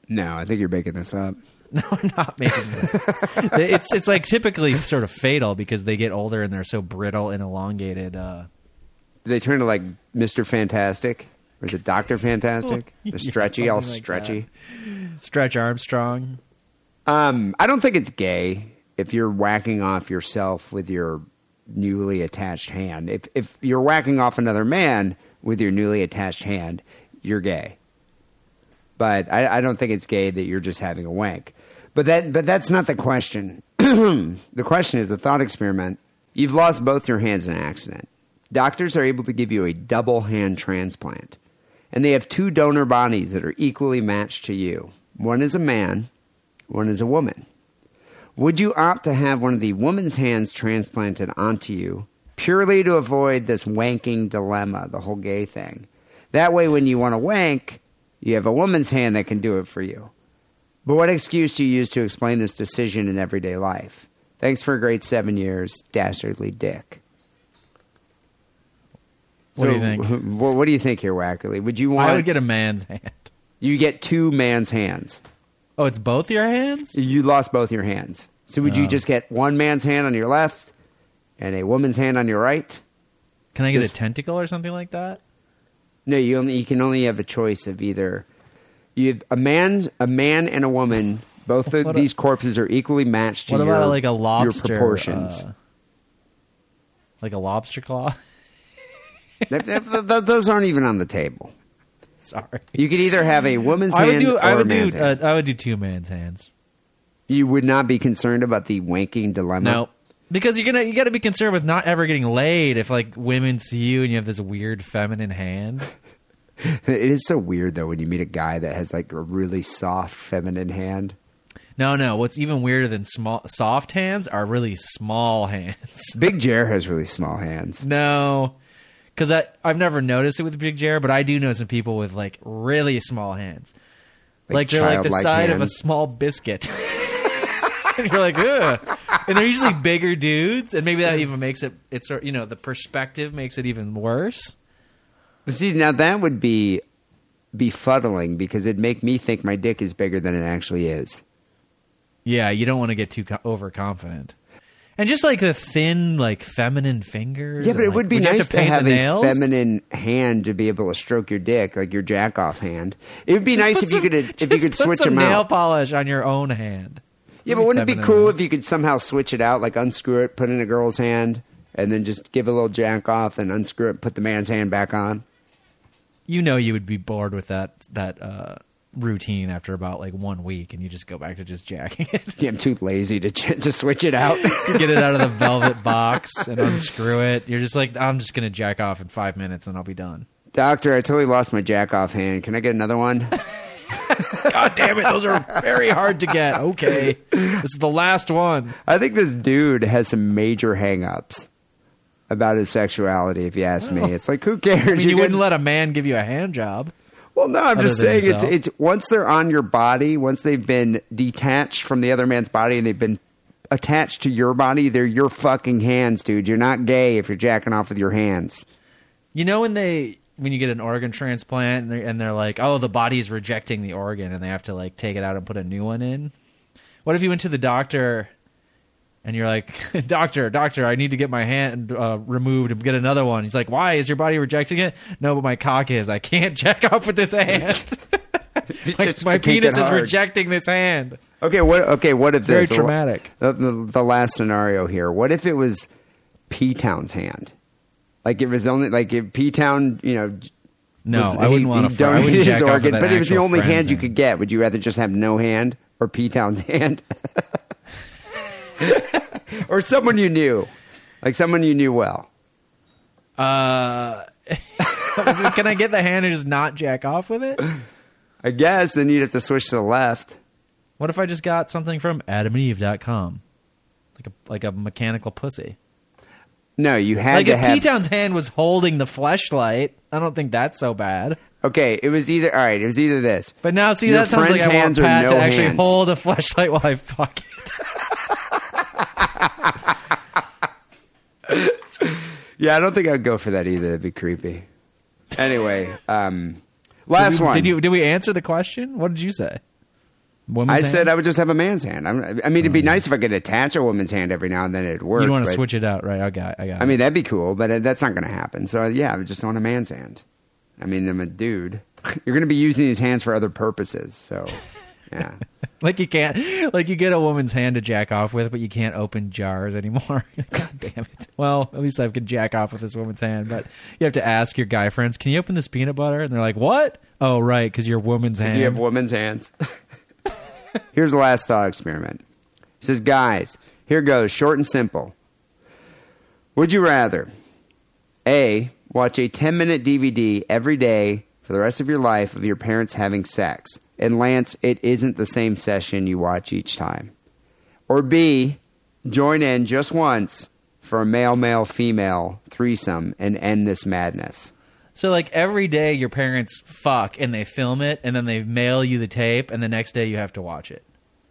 No, I think you're making this up.
No, I'm not making it. it's it's like typically sort of fatal because they get older and they're so brittle and elongated. Uh,
They turn to like Mister Fantastic, or is it Doctor Fantastic? The stretchy, all
something like
stretchy.
Stretch Armstrong.
Um, I don't think it's gay if you're whacking off yourself with your newly attached hand. If if you're whacking off another man with your newly attached hand, you're gay. But I, I don't think it's gay that you're just having a wank. But that but that's not the question. the question is the thought experiment. You've lost both your hands in an accident. Doctors are able to give you a double hand transplant. And they have two donor bodies that are equally matched to you. One is a man, one is a woman. Would you opt to have one of the woman's hands transplanted onto you purely to avoid this wanking dilemma, the whole gay thing? That way, when you want to wank, you have a woman's hand that can do it for you. But what excuse do you use to explain this decision in everyday life? Thanks for a great seven years, dastardly dick.
What do you think?
What, what do you think here, Wackerly? Would you want?
I would get a man's hand.
You get two man's hands.
Oh, it's both your hands.
You lost both your hands. So would you
Oh.
just get one man's hand on your left and a woman's hand on your right?
Can I get
Just-
a tentacle or something like that?
No, you only you can only have a choice of either you have a man, a man and a woman. Both of
What a-
these corpses are equally matched to
What
your,
about like a lobster?
your proportions.
uh, like a lobster claw.
Th- th- th- th- those aren't even on the table.
Sorry.
You could either have a woman's
I would
hand
do.
or
I
a
would
man's
do.
hand.
Uh, I would do two man's hands.
you would not be concerned about the wanking dilemma.
No, because you're gonna you got to be concerned with not ever getting laid if like women see you and you have this weird feminine hand.
It is so weird though when you meet a guy that has like a really soft feminine hand.
No, no. What's even weirder than small soft hands are really small hands.
Big Jer has really small hands.
no, because I I've never noticed it with Big Jer, but I do know some people with like really small hands.
Like
Like, they're like the side of a small biscuit. and you're like, ugh. And they're usually bigger dudes, and maybe that even makes it. It's you know the perspective makes it even worse.
But see, now that would be befuddling because it'd make me think my dick is bigger than it actually is.
Yeah, you don't want to get too co- overconfident. And just like the thin, like feminine fingers.
Yeah, but
and,
it
like,
would be
you have
nice to,
paint
have a
nails?
feminine hand to be able to stroke your dick, like your jack off hand. It would be
Just
nice if you
some-
could if you could switch
some
them
nail
out.
polish on your own hand.
Yeah, but wouldn't it be cool if you could somehow switch it out, like unscrew it, put it in a girl's hand, and then just give a little jack off and unscrew it, put the man's hand back on?
You know, you would be bored with that that uh, routine after about like one week, and you just go back to just jacking it.
Yeah, I'm too lazy to ch- to switch it out.
get it out of the velvet box and unscrew it. You're just like, I'm just gonna jack off in five minutes, and I'll be done.
Doctor, I totally lost my jack off hand. Can I get another one?
God damn it, those are very hard to get. Okay, this is the last one.
I think this dude has some major hangups about his sexuality. If you ask me, oh. it's like who cares?
I mean, you
You're
wouldn't let a man give you a hand job.
Well, no, I'm just saying it's it's once they're on your body, once they've been detached from the other man's body and they've been attached to your body, they're your fucking hands, dude. You're not gay if you're jacking off with your hands.
You know when they when you get an organ transplant and they're, and they're like, oh, the body's rejecting the organ and they have to like take it out and put a new one in. What if you went to the doctor and you're like, doctor, doctor, I need to get my hand uh, removed and get another one. He's like, why is your body rejecting it? No, but my cock is. I can't jack off with this hand. my my penis is rejecting this hand.
Okay, what? Okay, what if
Very
this
traumatic.
The, the, the last scenario here. What if it was P Town's hand? Like it was only like if P Town, you know.
No,
was-
I wouldn't
he-
want to. I
donated his organ, but it was the only hand you could get. Would you rather just have no hand or P Town's hand, or someone you knew, like someone you knew well?
Uh, can I get the hand and just not jack off with it?
I guess then you'd have to switch to the left.
What if I just got something from adamandeve.com? Like a like a mechanical pussy.
No, you had
Like
to
if
have.
P-Town's hand was holding the fleshlight, I don't think that's so bad.
okay, it was either all right. It was either this.
But now, see,
Your
that sounds like I want Pat
no
to actually
hands?
hold a fleshlight while I fuck it.
Yeah, I don't think I'd go for that either. It'd be creepy. Anyway, um, last
did we,
one.
Did you? Did we answer the question? What did you say? Woman's
I said? I would just have a man's hand. I'm, I mean, it'd be nice if I could attach a woman's hand every now and then. It'd work.
You'd want to switch it out, right? I got, I got.
I mean, that'd be cool, but that's not going to happen. So yeah, I would just want a man's hand. I mean, I'm a dude. You're going to be using these hands for other purposes. So yeah.
like you can't, like you get a woman's hand to jack off with, but you can't open jars anymore. God damn it! Well, at least I can jack off with this woman's hand, but you have to ask your guy friends, "Can you open this peanut butter?" And they're like, "What?" Oh, right, because your woman's hand.
you have women's hands. Here's the last thought experiment. It says, guys, here goes, short and simple. Would you rather A, watch a 10 minute DVD every day for the rest of your life of your parents having sex? And Lance, it isn't the same session you watch each time. Or B, join in just once for a male male female threesome and end this madness.
So like every day your parents fuck and they film it and then they mail you the tape and the next day you have to watch it.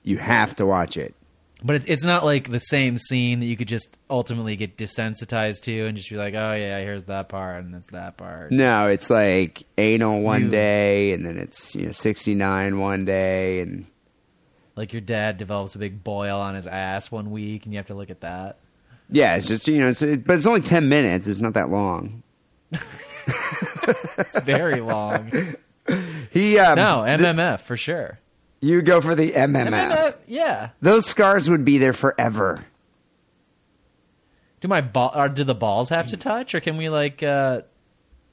You have to watch it.
But it's it's not like the same scene that you could just ultimately get desensitized to and just be like, oh yeah, here's that part and it's that part.
No, it's like anal one
You-
day, and then it's you know sixty nine one day, and
Like your dad develops a big boil on his ass one week and you have to look at that.
yeah, it's just you know, it's it, but it's only ten minutes. It's not that long.
It's very long.
He um,
no,
th-
MMF for sure.
You go for the MMF.
MMF, yeah.
Those scars would be there forever.
Do my ball or do the balls have to touch or can we like uh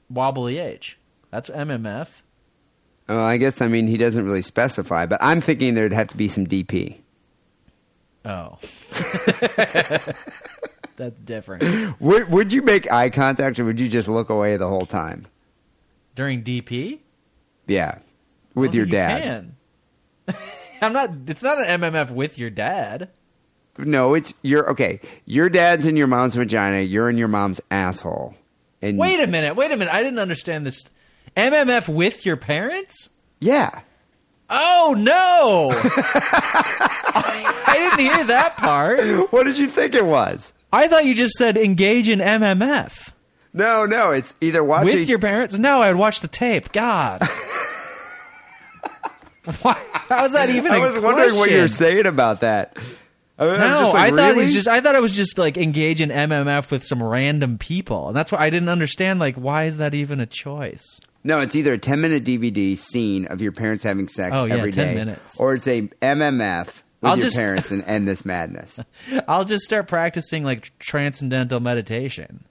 wobbly H? That's MMF.
Well, I guess I mean he doesn't really specify, but I'm thinking there'd have to be some DP.
Oh. That's different.
Would would you make eye contact, or would you just look away the whole time?
During DP?
Yeah, with
I
your
don't
dad.
Can. I'm not it's not an MMF with your dad.
No, it's your okay. Your dad's in your mom's vagina. You're in your mom's asshole. And
Wait a minute. Wait a minute. I didn't understand this. MMF with your parents?
yeah.
Oh no! I didn't hear that part.
What did you think it was?
I thought you just said engage in MMF
No, no, it's either watch
with your parents. No, I'd watch the tape. God. Why? How is that even?
I was wondering what you were
question?
saying about that. I, was
No,
just like,
I thought it was just. I thought it was just like engage in MMF with some random people, and that's why I didn't understand. Like, why is that even a choice?
No, it's either a ten minute DVD scene of your parents having sex
Oh, yeah,
every
10
day,
minutes.
or it's a MMF with
I'll
your
just-
parents and end this madness.
I'll just start practicing like transcendental meditation,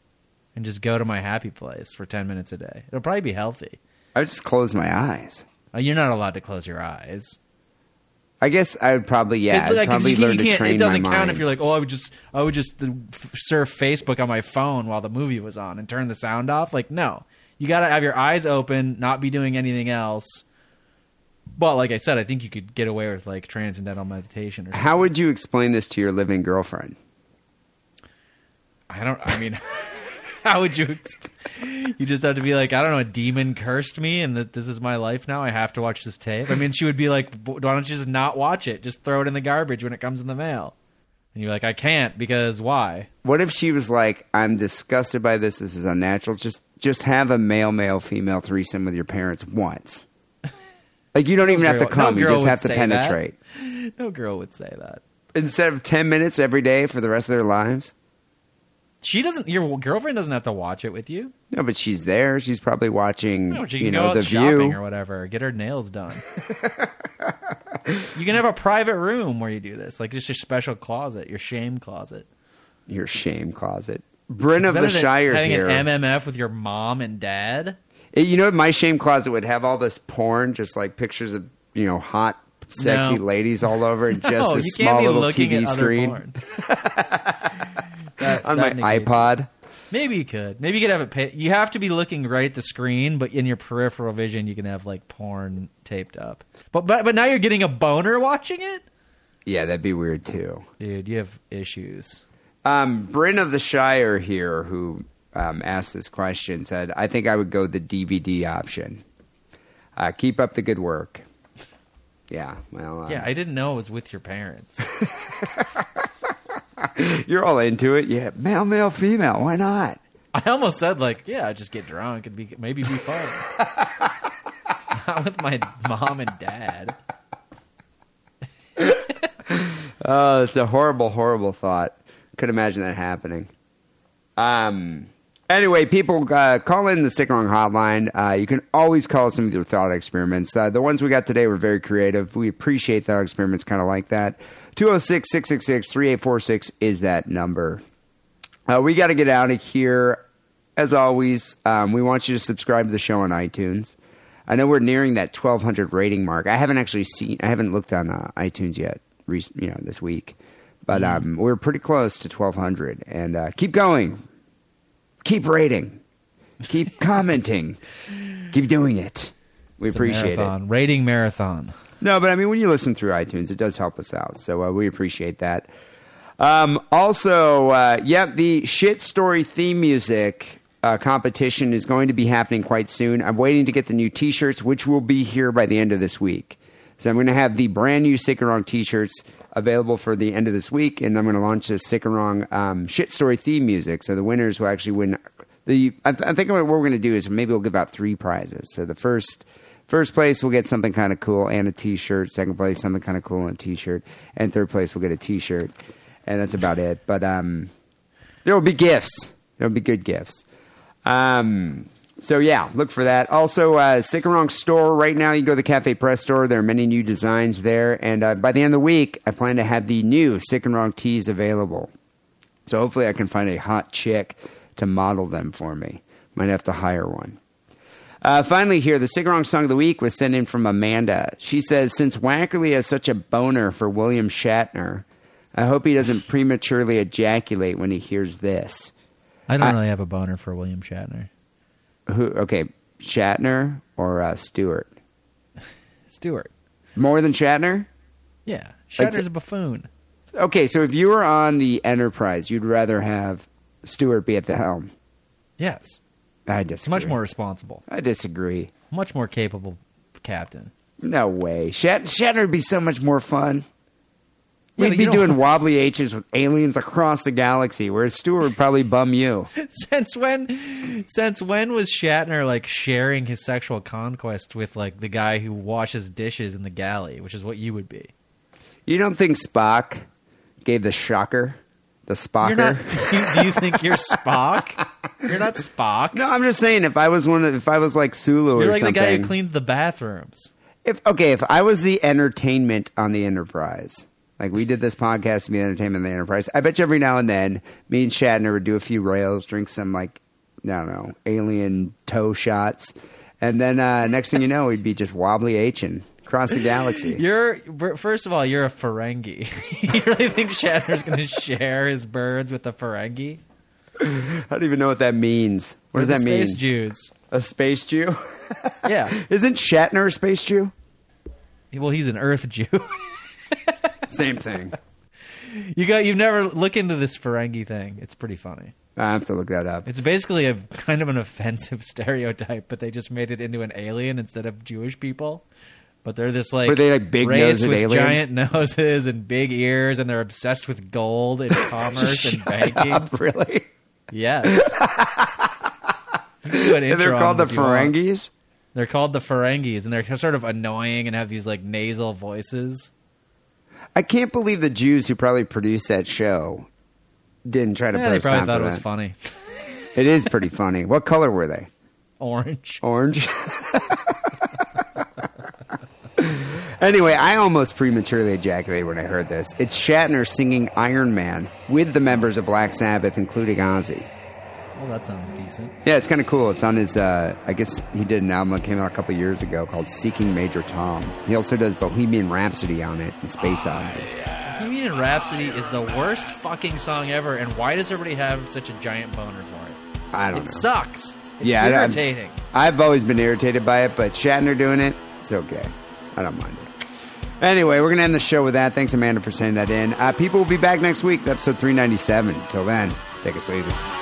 and just go to my happy place for ten minutes a day. It'll probably be healthy.
I just close my eyes.
Uh, You're not allowed to close your eyes.
I guess I would probably yeah.
It- like,
probably learn to train
it doesn't count
mind.
if you're like, oh, I would just, I would just surf Facebook on my phone while the movie was on and turn the sound off. Like, no, you got to have your eyes open, not be doing anything else. But like I said, I think you could get away with like transcendental meditation. Or
How would you explain this to your living girlfriend?
I don't. I mean, how would you? exp- You just have to be like, I don't know, a demon cursed me, and that this is my life now. I have to watch this tape. I mean, she would be like, why don't you just not watch it? Just throw it in the garbage when it comes in the mail. And you're like, I can't because why?
What if she was like, "I'm disgusted by this. This is unnatural. Just just have a male male female threesome with your parents once." Like you don't even have to
girl- no
come. you just have to
say that.
penetrate
No girl would say that.
instead of ten minutes every day for the rest of their lives.
She doesn't. Your girlfriend doesn't have to watch it with you.
No, but she's there. She's probably watching.
No, she can
you
go
know
out
the
shopping
view.
or whatever. Get her nails done. you can have a private room where you do this, like just your special closet, your shame closet.
Your shame closet. Bryn of the Shire
having
here.
an MMF with your mom and dad.
It- you know, my shame closet would have all this porn, just like pictures of you know hot, sexy
No.
ladies all over, and just
no,
a small little TV screen.
That-
on
that
my
negates it.
iPod.
Maybe you could. Maybe you could have it. Pay- you have to be looking right at the screen, but in your peripheral vision, you can have like porn taped up. But but but now you're getting a boner watching it,
Yeah, that'd be weird too.
dude. You have issues.
Um, Bryn of the Shire here, who um, asked this question, said, "I think I would go the DVD option. Uh, keep up the good work." Yeah, well, um,
Yeah, I didn't know it was with your parents.
you're all into it. Yeah, male, male, female. Why not?
I almost said like, yeah, I'd just get drunk and be maybe be fun. Not with my mom and dad.
Oh, it's a horrible, horrible thought. Could imagine that happening. Um. Anyway, people uh, call in the Sick and Wrong hotline. Uh, you can always call us in with your thought experiments. Uh, the ones we got today were very creative. We appreciate thought experiments kind of like that. 206 666 3846 is that number. Uh, we got to get out of here. As always, um, we want you to subscribe to the show on iTunes. I know we're nearing that 1200 rating mark. I haven't actually seen, I haven't looked on uh, iTunes yet, you know, this week. But um, we're pretty close to 1200. And uh, keep going. Keep rating. Keep commenting. Keep doing it. We
It's
appreciate it.
Rating marathon.
No, but I mean, when you listen through iTunes, it does help us out. So uh, we appreciate that. Um, also, uh, yep, the shit story theme music uh, competition is going to be happening quite soon. I'm waiting to get the new T-shirts, which will be here by the end of this week. So I'm going to have the brand new Sick and Wrong T-shirts available for the end of this week, and I'm going to launch the Sick and Wrong um, shit story theme music. So the winners will actually win. The I, th- I think what we're going to do is maybe we'll give out three prizes. So the first First place we'll get something kind of cool and a T-shirt. Second place, something kind of cool and a T-shirt. And third place we'll get a T-shirt. And that's about it. But um, there will be gifts. There will be good gifts. Um, so yeah, look for that. Also, uh, Sick and Wrong store right now. You go to the Cafe Press store. There are many new designs there. And uh, by the end of the week, I plan to have the new Sick and Wrong tees available. So hopefully, I can find a hot chick to model them for me. Might have to hire one. Uh, finally, here, the Wrong song of the week was sent in from Amanda. She says, Since Wackerly has such a boner for William Shatner, I hope he doesn't prematurely ejaculate when he hears this.
I don't
I-
really have a boner for William Shatner.
Who? Okay, Shatner or uh, Stewart?
Stewart.
More than Shatner?
Yeah.
Like-
Shatner's a buffoon.
Okay, so if you were on the Enterprise, you'd rather have Stewart be at the helm.
Yes.
I disagree.
much more responsible.
I disagree.
Much more capable captain.
No way. Shat- Shatner would be so much more fun.
Yeah,
We'd be
don't-
doing wobbly H's with aliens across the galaxy, whereas Stewart would probably bum you.
since when since when was Shatner like sharing his sexual conquest with like the guy who washes dishes in the galley, which is what you would be?
You don't think Spock gave the shocker? The Spocker?
Not you, do you think you're Spock? You're not Spock.
no, I'm just saying if I was one of, if I was like Sulu
You're
or
like
something.
the guy who cleans the bathrooms.
if okay, if I was the entertainment on the Enterprise, like we did this podcast to be entertainment on the Enterprise, I bet you every now and then me and Shatner would do a few rails, drink some like I don't know alien toe shots, and then uh, next thing you know, we'd be just wobbly H'ing across the galaxy.
You're first of all, you're a Ferengi. you really think Shatner's going to share his birds with a Ferengi?
I don't even know what that means. What does
They're
that
the
mean?
Space Jews.
A space Jew?
Yeah.
Isn't Shatner a space Jew?
Well, he's an Earth Jew.
Same thing.
you got you've never look into this Ferengi thing. It's pretty funny.
I have to look that up.
It's basically a kind of an offensive stereotype, but they just made it into an alien instead of Jewish people. But they're this like
Were they, like,
race
big-nosed
with
aliens?
giant noses and big ears, and they're obsessed with gold and commerce and banking.
Up, really?
Yes. You can do an
And they're called the
them if you want.
Ferengis?
They're called the Ferengis, and they're sort of annoying and have these like nasal voices.
I can't believe the Jews who probably produced that show didn't try to
Yeah, they
post
probably thought it was
that.
funny.
It is pretty funny. What color were they?
Orange.
Orange. Anyway, I almost prematurely ejaculated when I heard this. It's Shatner singing Iron Man with the members of Black Sabbath, including Ozzy.
Well, that sounds decent.
Yeah, it's kind of cool. It's on his. Uh, I guess he did an album that came out a couple years ago called "Seeking Major Tom." He also does Bohemian Rhapsody on it and Space Oddity.
Bohemian Rhapsody is the worst fucking song ever, and why does everybody have such a giant boner for it?
I don't
It
know.
sucks. It's
Yeah, I-
irritating.
I've always been irritated by it, but Shatner doing it, it's okay. I don't mind it. Anyway, we're going to end the show with that. Thanks, Amanda, for sending that in. Uh, people will be back next week, episode 397. Till then, take it easy.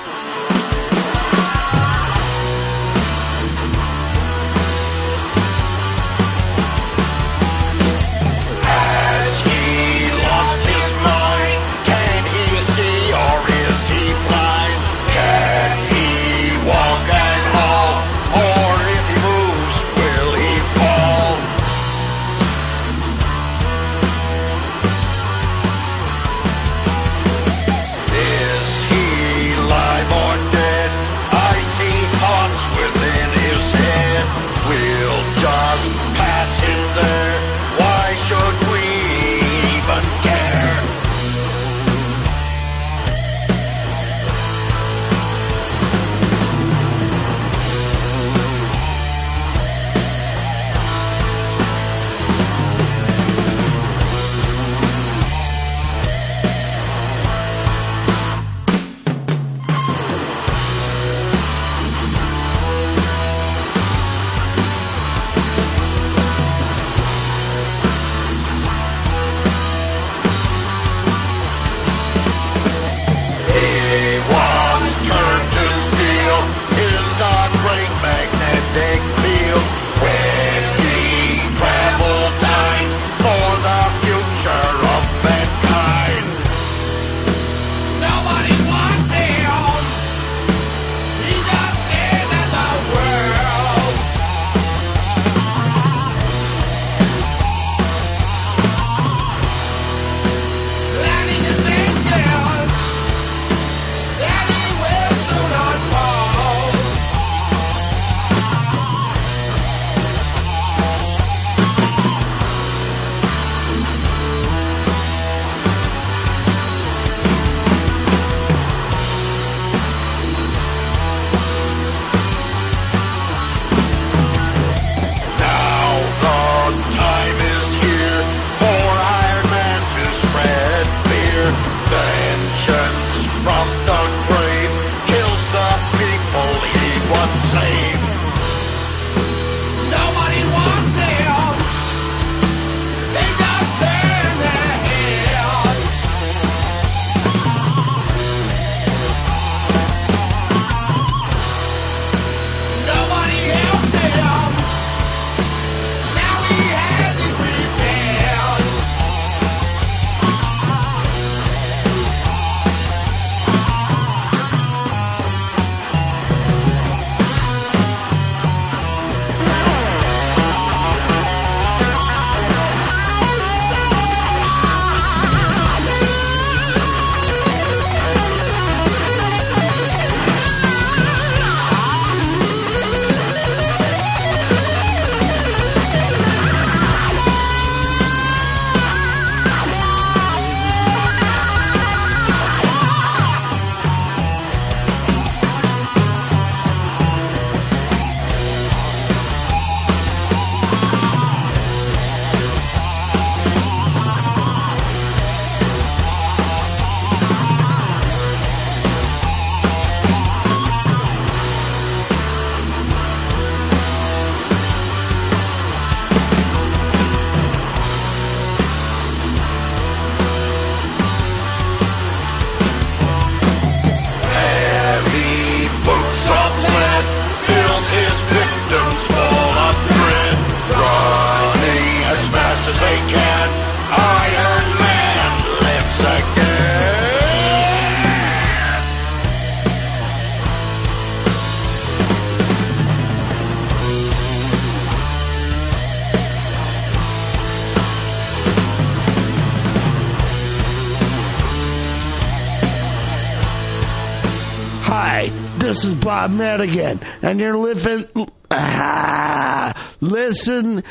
Bob Madigan, and you're living, ah, listen,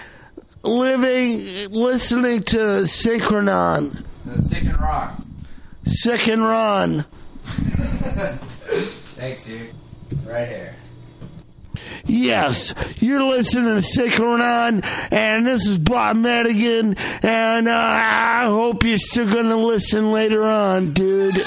living, listening to Synchronon.
The sick and rock.
Sick and Ron.
Thanks, dude. Right here.
Yes, you're listening to Synchronon, and this is Bob Madigan, and uh, I hope you're still going to listen later on, dude.